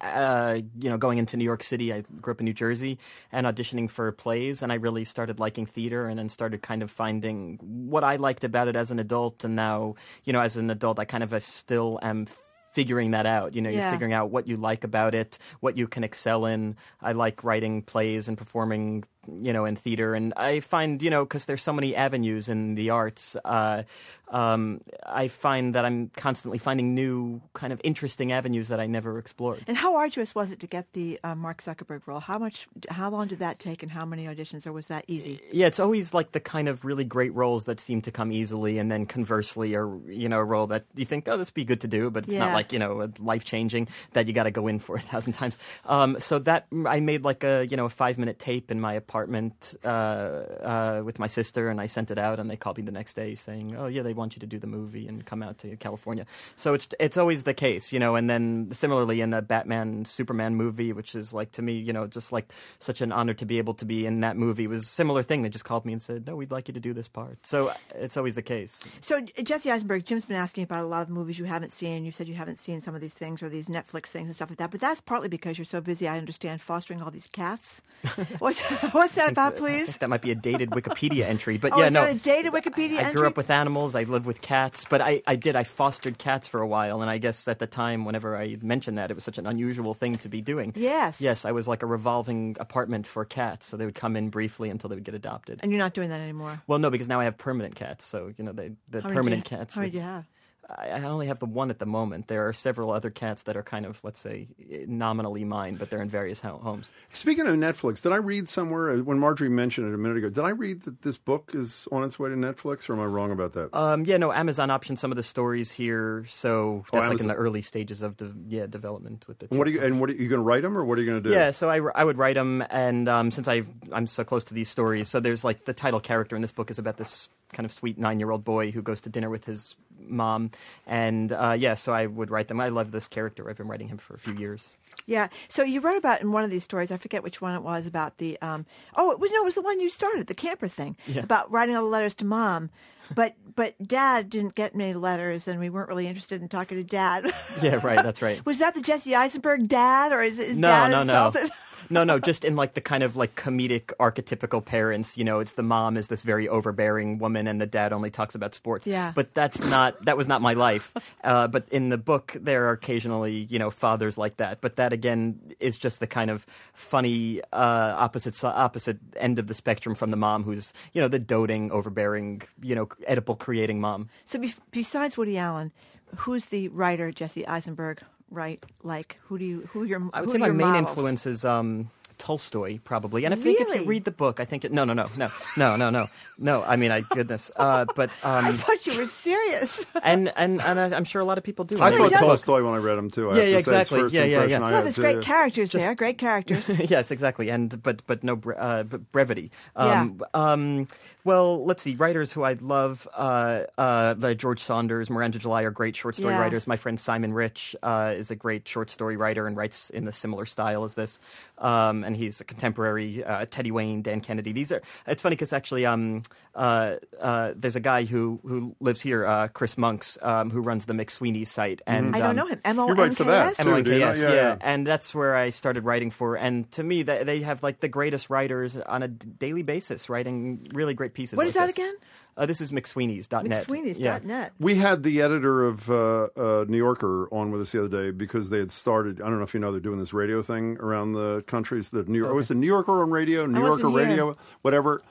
Uh, you know, going into New York City, I grew up in New Jersey, and auditioning for plays, and I really started liking theater, and then started kind of finding what I liked about it as an adult, and now, you know, as an adult, I kind of uh, still am figuring that out. You know, you're figuring out what you like about it, what you can excel in. I like writing plays and performing you know, in theater. And I find, you know, because there's so many avenues in the arts, uh, um, I find that I'm constantly finding new, kind of interesting avenues that I never explored. And how arduous was it to get the uh, Mark Zuckerberg role? How much? How long did that take, and how many auditions, or was that easy? Yeah, it's always like the kind of really great roles that seem to come easily, and then conversely, or you know, a role that you think, oh, this would be good to do, but it's not like you know, life changing that you got to go in for a thousand times. Um, so that I made like a you know a five minute tape in my apartment uh, uh, with my sister, and I sent it out, and they called me the next day saying, oh yeah, they want you to do the movie and come out to California. So it's it's always the case, you know. And then similarly in the Batman Superman movie, which is like to me, you know, just like such an honor to be able to be in that movie was a similar thing. They just called me and said, no, we'd like you to do this part. So it's always the case. So Jesse Eisenberg, Jim's been asking about a lot of movies you haven't seen. You said you haven't seen some of these things or these Netflix things and stuff like that. But that's partly because you're so busy. I understand fostering all these cats. what's what's that about, please? that might be a dated Wikipedia entry, but Oh, yeah, is no. that a dated Wikipedia I entry? grew up with animals. I live with cats, but I, I did. I fostered cats for a while, and I guess at the time, whenever I mentioned that, it was such an unusual thing to be doing. Yes. Yes, I was like a revolving apartment for cats, so they would come in briefly until they would get adopted. And you're not doing that anymore. Well, no, because now I have permanent cats. So you know, they, the How permanent you, cats. How would- you have? I, only have the one at the moment. There are several other cats that are kind of, let's say, nominally mine, but they're in various ho- homes. Speaking of Netflix, did I read somewhere uh, when Margery mentioned it a minute ago? Did I read that this book is on its way to Netflix, or am I wrong about that? Um, yeah, no, Amazon optioned some of the stories here, so that's like in the early stages of the yeah development with it. and what are you? And what are you going to write them, or what are you going to do? Yeah, so I, I would write them, and um, since I I'm so close to these stories, so there's like the title character in this book is about this kind of sweet nine year old boy who goes to dinner with his mom, and uh, yeah, so I would write them. I love this character. I've been writing him for a few years. Yeah. So you wrote about in one of these stories, I forget which one it was, about the um oh it was no, it was the one you started, the camper thing. Yeah. About writing all the letters to mom. But but dad didn't get many letters and we weren't really interested in talking to dad. Yeah, right. That's right. was that the Jesse Eisenberg dad or is, is no, dad no, insulted? no, no. No, just in like the kind of like comedic, archetypical parents. You know, it's the mom is this very overbearing woman, and the dad only talks about sports. Yeah. But that's not that was not my life. Uh, but in the book, there are occasionally you know fathers like that. But that again is just the kind of funny uh, opposite opposite end of the spectrum from the mom, who's you know the doting, overbearing, you know, edible creating mom. So be- besides Woody Allen, who's the writer Jesse Eisenberg write like? Who do you who your I would say my main models? influence is um, Tolstoy, probably. And I think if Really? you read the book, I think it, no, no, no, no, no, no, no, no. I mean, I goodness, uh, but um, I um, thought you were serious. and and and I, I'm sure a lot of people do. I When thought read the book. Tolstoy when I read him too. I Yeah, yeah, to exactly. first Yeah, yeah, yeah. Well, there's great characters there, great characters. yes, exactly, and but but no bre- uh, but brevity. Um, um, well, let's see. Writers who I love, uh, uh, like George Saunders, Miranda July are great short story Yeah. writers. My friend Simon Rich uh, is a great short story writer and writes in the similar style as this. Um, and he's a contemporary. Uh, Teddy Wayne, Dan Kennedy. These are. It's funny because actually, um, uh, uh, there's a guy who who lives here, uh, Chris Monks, um, who runs the McSweeney site, and I don't um, know him. M O You're N right for that, S. too. dude. MLNKS, Yeah, yeah, yeah. and that's where I started writing for. And to me, they, they have like the greatest writers on a daily basis, writing really great pieces. What like is that this. again? Uh, this is McSweeney's.net. McSweeney's Yeah. dot net. We had the editor of uh, uh, New Yorker on with us the other day because they had started. I don't know if you know they're doing this radio thing around the country. It's the New York. Oh, it's the New Yorker on radio, New Yorker radio, whatever.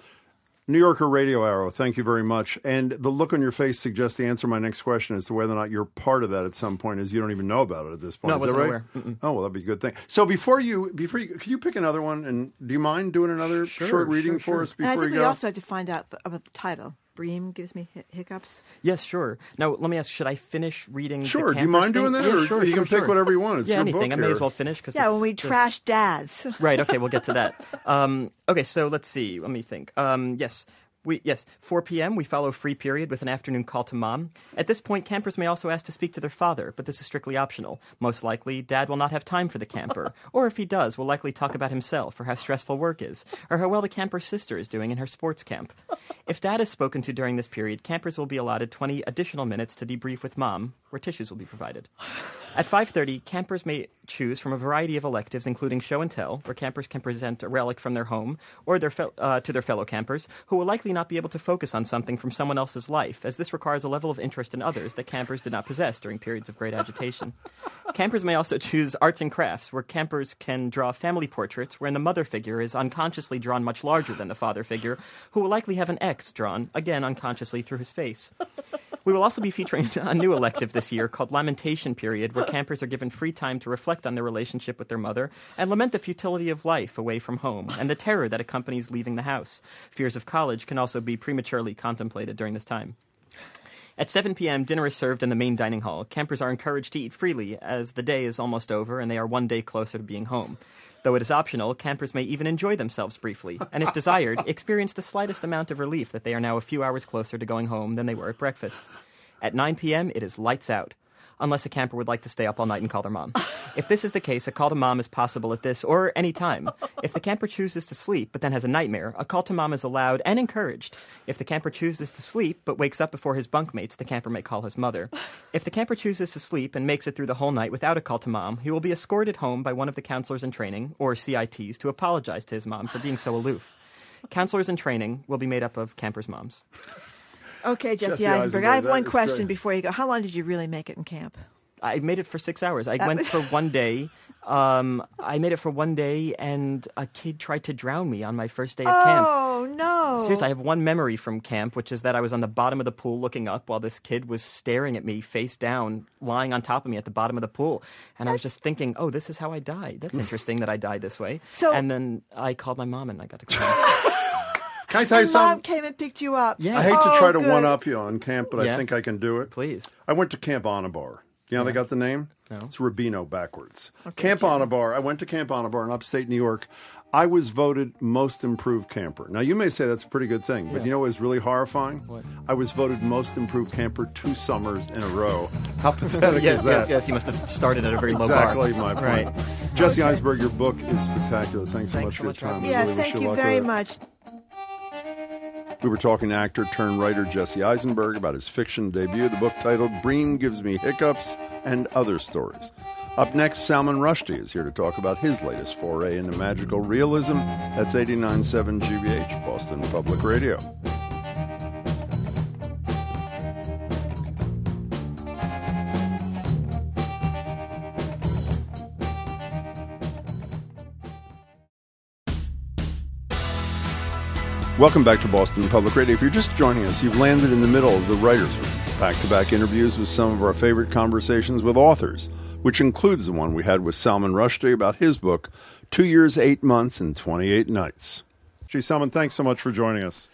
New Yorker Radio Hour. Thank you very much. And the look on your face suggests the answer to my next question as to whether or not you're part of that at some point. Is you don't even know about it at this point. No, I is wasn't right? aware. Oh well, that'd be a good thing. So before you, before you, could you pick another one? And do you mind doing another Sure, short reading sure, for sure. us And I before think you we go? also had to find out about the title. Bream gives me hi- hiccups. Yes, sure. Now, let me ask: Should I finish reading? the Sure. Do you Campers mind doing that, Yeah, or sure, you sure, can pick whatever you want? It's yeah, your anything. book I may here. as well finish because Yeah, when we trash dads. right. Okay, we'll get to that. Um, okay, so let's see. Let me think. Um, yes. We, yes, 4 p.m. We follow free period with an afternoon call to mom. At this point, campers may also ask to speak to their father, but this is strictly optional. Most likely, dad will not have time for the camper, or if he does, will likely talk about himself or how stressful work is, or how well the camper's sister is doing in her sports camp. If dad is spoken to during this period, campers will be allotted 20 additional minutes to debrief with mom, where tissues will be provided. At 5:30, campers may choose from a variety of electives, including show and tell, where campers can present a relic from their home or their fel- uh, to their fellow campers, who will likely not be able to focus on something from someone else's life, as this requires a level of interest in others that campers did not possess during periods of great agitation. campers may also choose arts and crafts, where campers can draw family portraits wherein the mother figure is unconsciously drawn much larger than the father figure, who will likely have an X drawn, again unconsciously, through his face. We will also be featuring a new elective this year called Lamentation Period, where campers are given free time to reflect on their relationship with their mother and lament the futility of life away from home and the terror that accompanies leaving the house. Fears of college can also be prematurely contemplated during this time. At 7 p.m., dinner is served in the main dining hall. Campers are encouraged to eat freely as the day is almost over and they are one day closer to being home. Though it is optional, campers may even enjoy themselves briefly, and if desired, experience the slightest amount of relief that they are now a few hours closer to going home than they were at breakfast. At 9 p.m., it is lights out. Unless a camper would like to stay up all night and call their mom. If this is the case, a call to mom is possible at this or any time. If the camper chooses to sleep but then has a nightmare, a call to mom is allowed and encouraged. If the camper chooses to sleep but wakes up before his bunkmates, the camper may call his mother. If the camper chooses to sleep and makes it through the whole night without a call to mom, he will be escorted home by one of the counselors in training, or CITs, to apologize to his mom for being so aloof. Counselors in training will be made up of campers' moms. Okay, Jesse, Jesse Eisenberg. Eisenberg, I have that one question great. before you go. How long did you really make it in camp? I made it for six hours. I That went was- for one day. Um, I made it for one day, and a kid tried to drown me on my first day of camp. Oh no! Seriously, I have one memory from camp, which is that I was on the bottom of the pool looking up while this kid was staring at me face down, lying on top of me at the bottom of the pool. And I was just thinking, oh, this is how I died. That's interesting that I died this way. So- and then I called my mom and I got to go home. Can I tell you Your mom came and picked you up. Yeah. I hate to Oh, try to oh, good. one up you on camp, but Yeah. I think I can do it. Please. I went to Camp Onabar. You know how they got the name? No. It's Rubino backwards. Camp Onabar. I went to Camp Onabar in upstate New York. I was voted most improved camper. Now you may say that's a pretty good thing, but you know what was really horrifying? What? I was voted most improved camper two summers in a row. How pathetic yes, is that? yes, yes. You must have started at a very low exactly bar. my point. Right. Jesse Eisenberg, your book is spectacular. Thanks so Thanks much so for your much time. Yeah, really thank you luck very with it. much. We were talking to actor turned writer Jesse Eisenberg about his fiction debut, the book titled Bream Gives Me Hiccups and Other Stories. Up next, Salman Rushdie is here to talk about his latest foray into magical realism. That's 89.7 GBH, Boston Public Radio. Welcome back to Boston Public Radio. If you're just joining us, you've landed in the middle of the writer's room. Back to back interviews with some of our favorite conversations with authors, which includes the one we had with Salman Rushdie about his book, Two Years, Eight Months, and 28 Nights. Gee, Salman, thanks so much for joining us.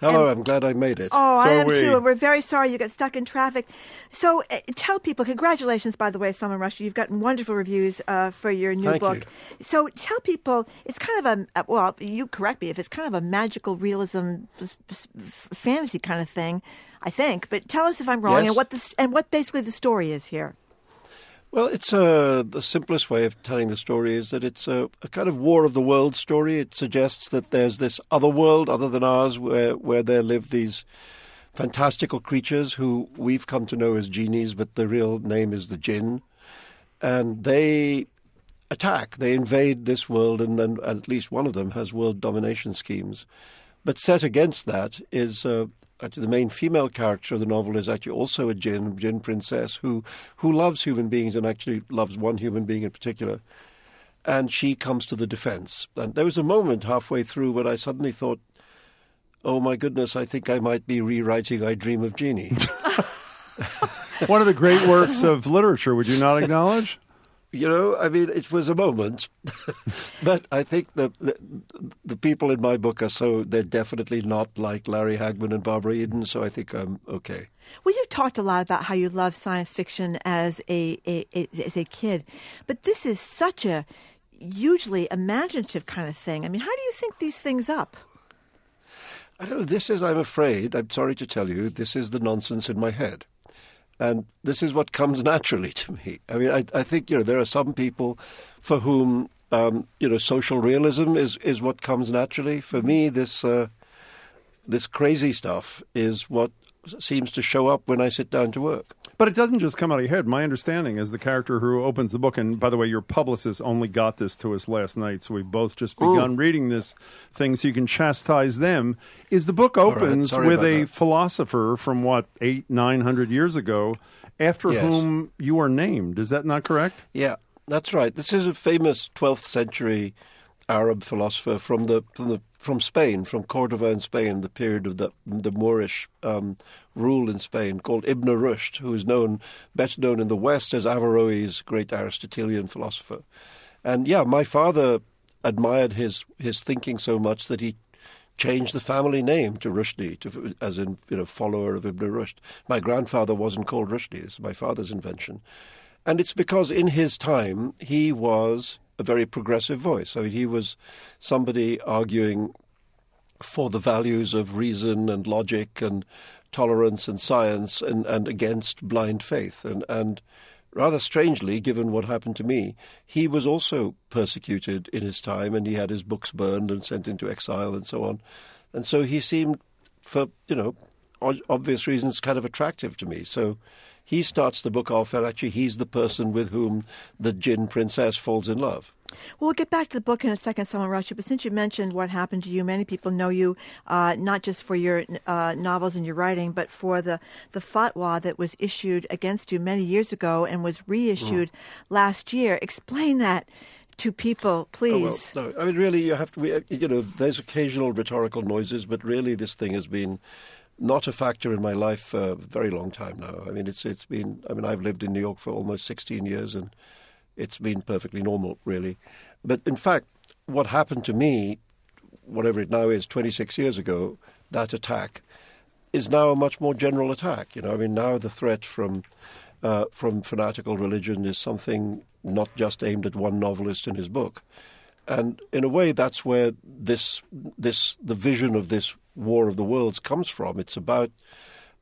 Hello, I'm glad I made it. Oh, So I am we- too. And we're very sorry you got stuck in traffic. So uh, tell people, congratulations, by the way, Salman Rushdie. You've gotten wonderful reviews uh, for your new Thank book. you. So tell people, it's kind of a, uh, well, you correct me if it's kind of a magical realism s- s- f- fantasy kind of thing, I think. But tell us if I'm wrong Yes. and what the, and what basically the story is here. Well, it's uh, the simplest way of telling the story is that it's a, a kind of war of the world story. It suggests that there's this other world other than ours where, where there live these fantastical creatures who we've come to know as genies, but the real name is the jinn. And they attack, they invade this world, and then at least one of them has world domination schemes. But set against that is uh, Uh, the main female character of the novel is actually also a jinn, jinn princess who who loves human beings and actually loves one human being in particular. And she comes to the defense. And there was a moment halfway through when I suddenly thought, "Oh my goodness, I think I might be rewriting I Dream of Jeannie." One of the great works of literature, would you not acknowledge? You know, I mean, it was a moment, but I think the, the the people in my book are so they're definitely not like Larry Hagman and Barbara Eden. So I think I'm okay. Well, you've talked a lot about how you love science fiction as a, a, a as a kid, but this is such a hugely imaginative kind of thing. I mean, how do you think these things up? I don't know. This is, I'm afraid, I'm sorry to tell you, this is the nonsense in my head. And this is what comes naturally to me. I mean, I, I think, you know, there are some people for whom, um, you know, social realism is, is what comes naturally. For me, this, uh, this crazy stuff is what seems to show up when I sit down to work. But it doesn't just come out of your head. My understanding is the character who opens the book, and by the way, your publicist only got this to us last night, so we've both just begun reading this thing so you can chastise them. Is the book opens Sorry with a that. philosopher from what, eight, nine hundred years ago, after Yes. whom you are named. Is that not correct? Yeah, that's right. This is a famous 12th century Arab philosopher from the from the from Spain, from Cordova in Spain, the period of the the Moorish um, rule in Spain, called Ibn Rushd, who is known better known in the West as Averroes, great Aristotelian philosopher. And yeah, my father admired his his thinking so much that he changed the family name to Rushdie, to, as in you know follower of Ibn Rushd. My grandfather wasn't called Rushdie; this is my father's invention, and it's because in his time he was a very progressive voice. I mean, he was somebody arguing for the values of reason and logic and tolerance and science and, and against blind faith. And, and rather strangely, given what happened to me, he was also persecuted in his time and he had his books burned and sent into exile and so on. And so he seemed, for, you know, obvious reasons, kind of attractive to me. So he starts the book off, and actually he's the person with whom the Jinn princess falls in love. Well, we'll get back to the book in a second, Salman Rushdie. But since you mentioned what happened to you, many people know you uh, not just for your uh, novels and your writing, but for the, the fatwa that was issued against you many years ago and was reissued last year. Explain that to people, Oh, please. well, no, I mean, really, you have to. We, you know, there's occasional rhetorical noises, but really, this thing has been not a factor in my life for a very long time now. I mean, it's it's been. I mean, I've lived in New York for almost 16 years, and it's been perfectly normal, really. But in fact, what happened to me, whatever it now is, 26 years ago, that attack is now a much more general attack. You know, I mean, now the threat from uh, from fanatical religion is something not just aimed at one novelist in his book, and in a way, that's where this this the vision of this war of the worlds comes from. It's about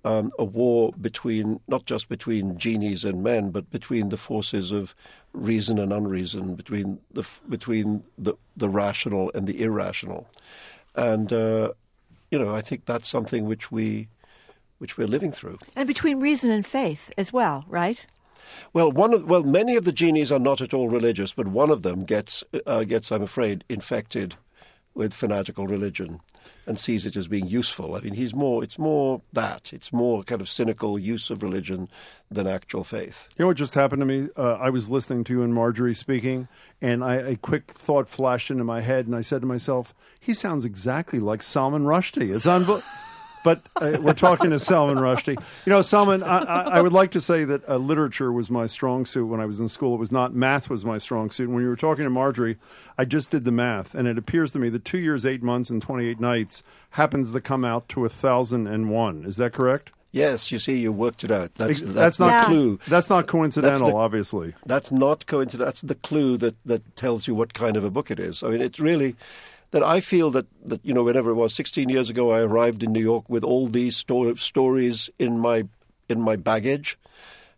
um, a war between not just between genies and men, but between the forces of reason and unreason, between the between the the rational and the irrational, and uh, you know, I think that's something which we which we're living through. and between reason and faith as well, right? Well, one of well, many of the genies are not at all religious, but one of them gets uh, gets, I'm afraid, infected with fanatical religion and sees it as being useful. I mean, he's more. It's more that. It's more kind of cynical use of religion than actual faith. You know what just happened to me? Uh, I was listening to you and Margery speaking, and I, a quick thought flashed into my head, and I said to myself, "He sounds exactly like Salman Rushdie." It's unbelievable. But uh, we're talking to Salman Rushdie. You know, Salman, I, I, I would like to say that uh, literature was my strong suit when I was in school. It was not math was my strong suit. And when you were talking to Margery, I just did the math, and it appears to me that two years, eight months, and twenty-eight nights happens to come out to a thousand and one. Is that correct? Yes, you see, you worked it out. That's That's, that's, not the Yeah. clue. That's not coincidental, the- obviously. That's not coincidence. That's the clue that, that tells you what kind of a book it is. I mean, it's really that I feel that, that you know, whenever it was 16 years ago, I arrived in New York with all these sto- stories in my in my baggage,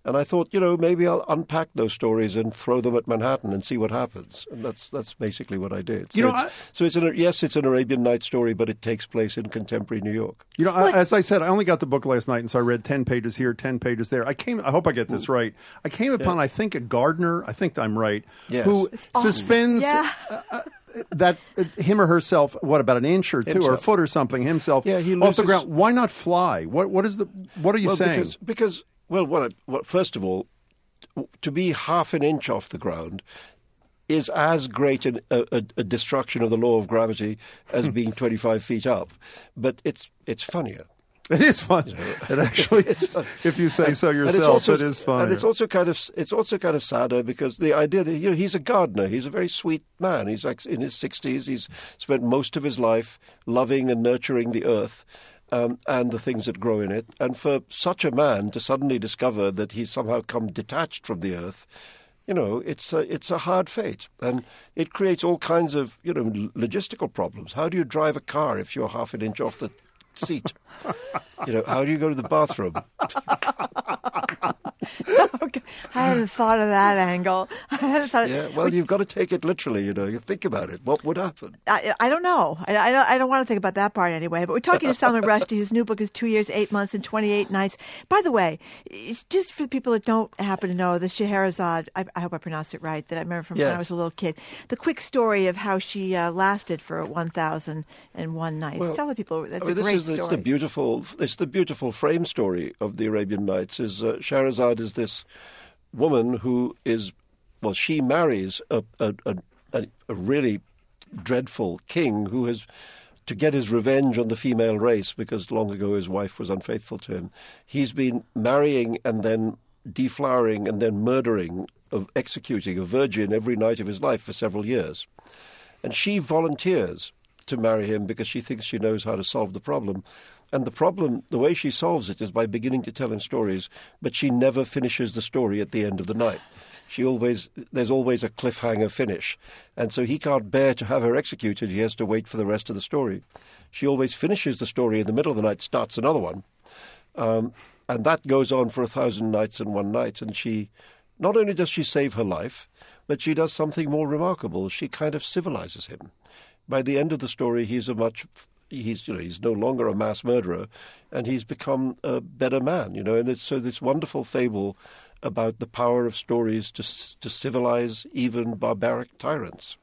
and I thought, you know, maybe I'll unpack those stories and throw them at Manhattan and see what happens. And that's that's basically what I did. So You know, it's, I- so it's an yes, it's an Arabian Night story, but it takes place in contemporary New York. You know, I, as I said, I only got the book last night, and so I read ten pages here, ten pages there. I came. I hope I get this right. I came upon, I think, a gardener. I think I'm right. Yes. Who suspends Yeah. uh, that him or herself, what about an inch or two or a foot or something, himself Yeah, he off the ground? Why not fly? What what is the what are you well, saying? Because, because well, what, I- what, first of all, to be half an inch off the ground is as great an, a, a, a destruction of the law of gravity as being 25 feet up, but it's it's funnier. It is fun. It actually is. If you say so yourself, also, it is fun. And it's also kind of it's also kind of sadder because the idea that you know he's a gardener, he's a very sweet man. He's like in his sixties. He's spent most of his life loving and nurturing the earth. Um, and the things that grow in it, and for such a man to suddenly discover that he's somehow come detached from the earth, you know, it's a, it's a hard fate, and it creates all kinds of you know logistical problems. How do you drive a car if you're half an inch off the seat? you know, how do you go to the bathroom? okay. I hadn't thought of that angle. I hadn't thought. Yeah, well, you've got to take it literally. You know, you think about it. What would happen? I, I don't know. I, I, don't, I don't want to think about that part anyway. But we're talking to Salman Rushdie, whose new book is Two Years, Eight Months, and 28 Nights. By the way, it's just for the people that don't happen to know, the Scheherazade, I, I hope I pronounced it right, that I remember from when I was a little kid. The quick story of how she uh, lasted for 1,001 nights. Well, Tell the people that's I mean, a great is story. it's the beautiful it's the beautiful frame story of the Arabian Nights. Is uh, Shahrazad is this woman who is well, she marries a a, a, a a really dreadful king who has to get his revenge on the female race because long ago his wife was unfaithful to him. He's been marrying and then deflowering and then murdering, of executing a virgin every night of his life for several years. And she volunteers to marry him because she thinks she knows how to solve the problem. And the problem, the way she solves it is by beginning to tell him stories, but she never finishes the story at the end of the night. She always, there's always a cliffhanger finish. And so he can't bear to have her executed. He has to wait for the rest of the story. She always finishes the story in the middle of the night, starts another one. Um, and that goes on for a thousand nights and one night. And she, not only does she save her life, but she does something more remarkable. She kind of civilizes him. By the end of the story, he's a much he's you know he's no longer a mass murderer, and he's become a better man. You know, and it's so this wonderful fable about the power of stories to to civilize even barbaric tyrants.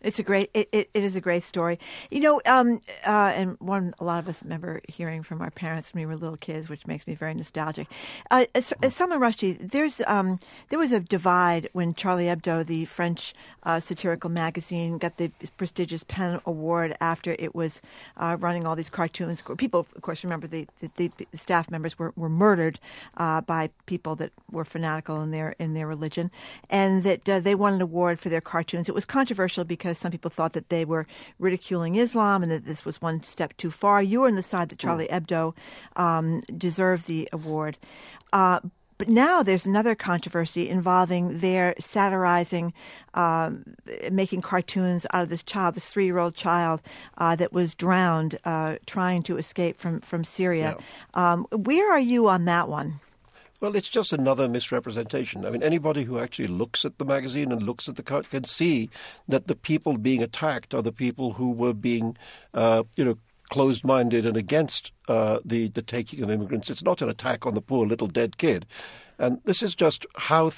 It's a great. It, it, it is a great story. You know, um, uh, and one a lot of us remember hearing from our parents when we were little kids, which makes me very nostalgic. Uh, as Salman Rushdie, there's um, there was a divide when Charlie Hebdo, the French uh, satirical magazine, got the prestigious Pen Award after it was uh, running all these cartoons. People, of course, remember the the, the staff members were, were murdered uh, by people that were fanatical in their in their religion, and that uh, they won an award for their cartoons. It was controversial because some people thought that they were ridiculing Islam and that this was one step too far. You were on the side that Charlie Hebdo um, deserved the award. Uh, but now there's another controversy involving their satirizing, um, making cartoons out of this child, this three year old child uh, that was drowned uh, trying to escape from, from Syria. Um, where are you on that one? Well, it's just another misrepresentation. I mean, anybody who actually looks at the magazine and looks at the card can see that the people being attacked are the people who were being, uh, you know, closed-minded and against uh, the the taking of immigrants. It's not an attack on the poor little dead kid, and this is just how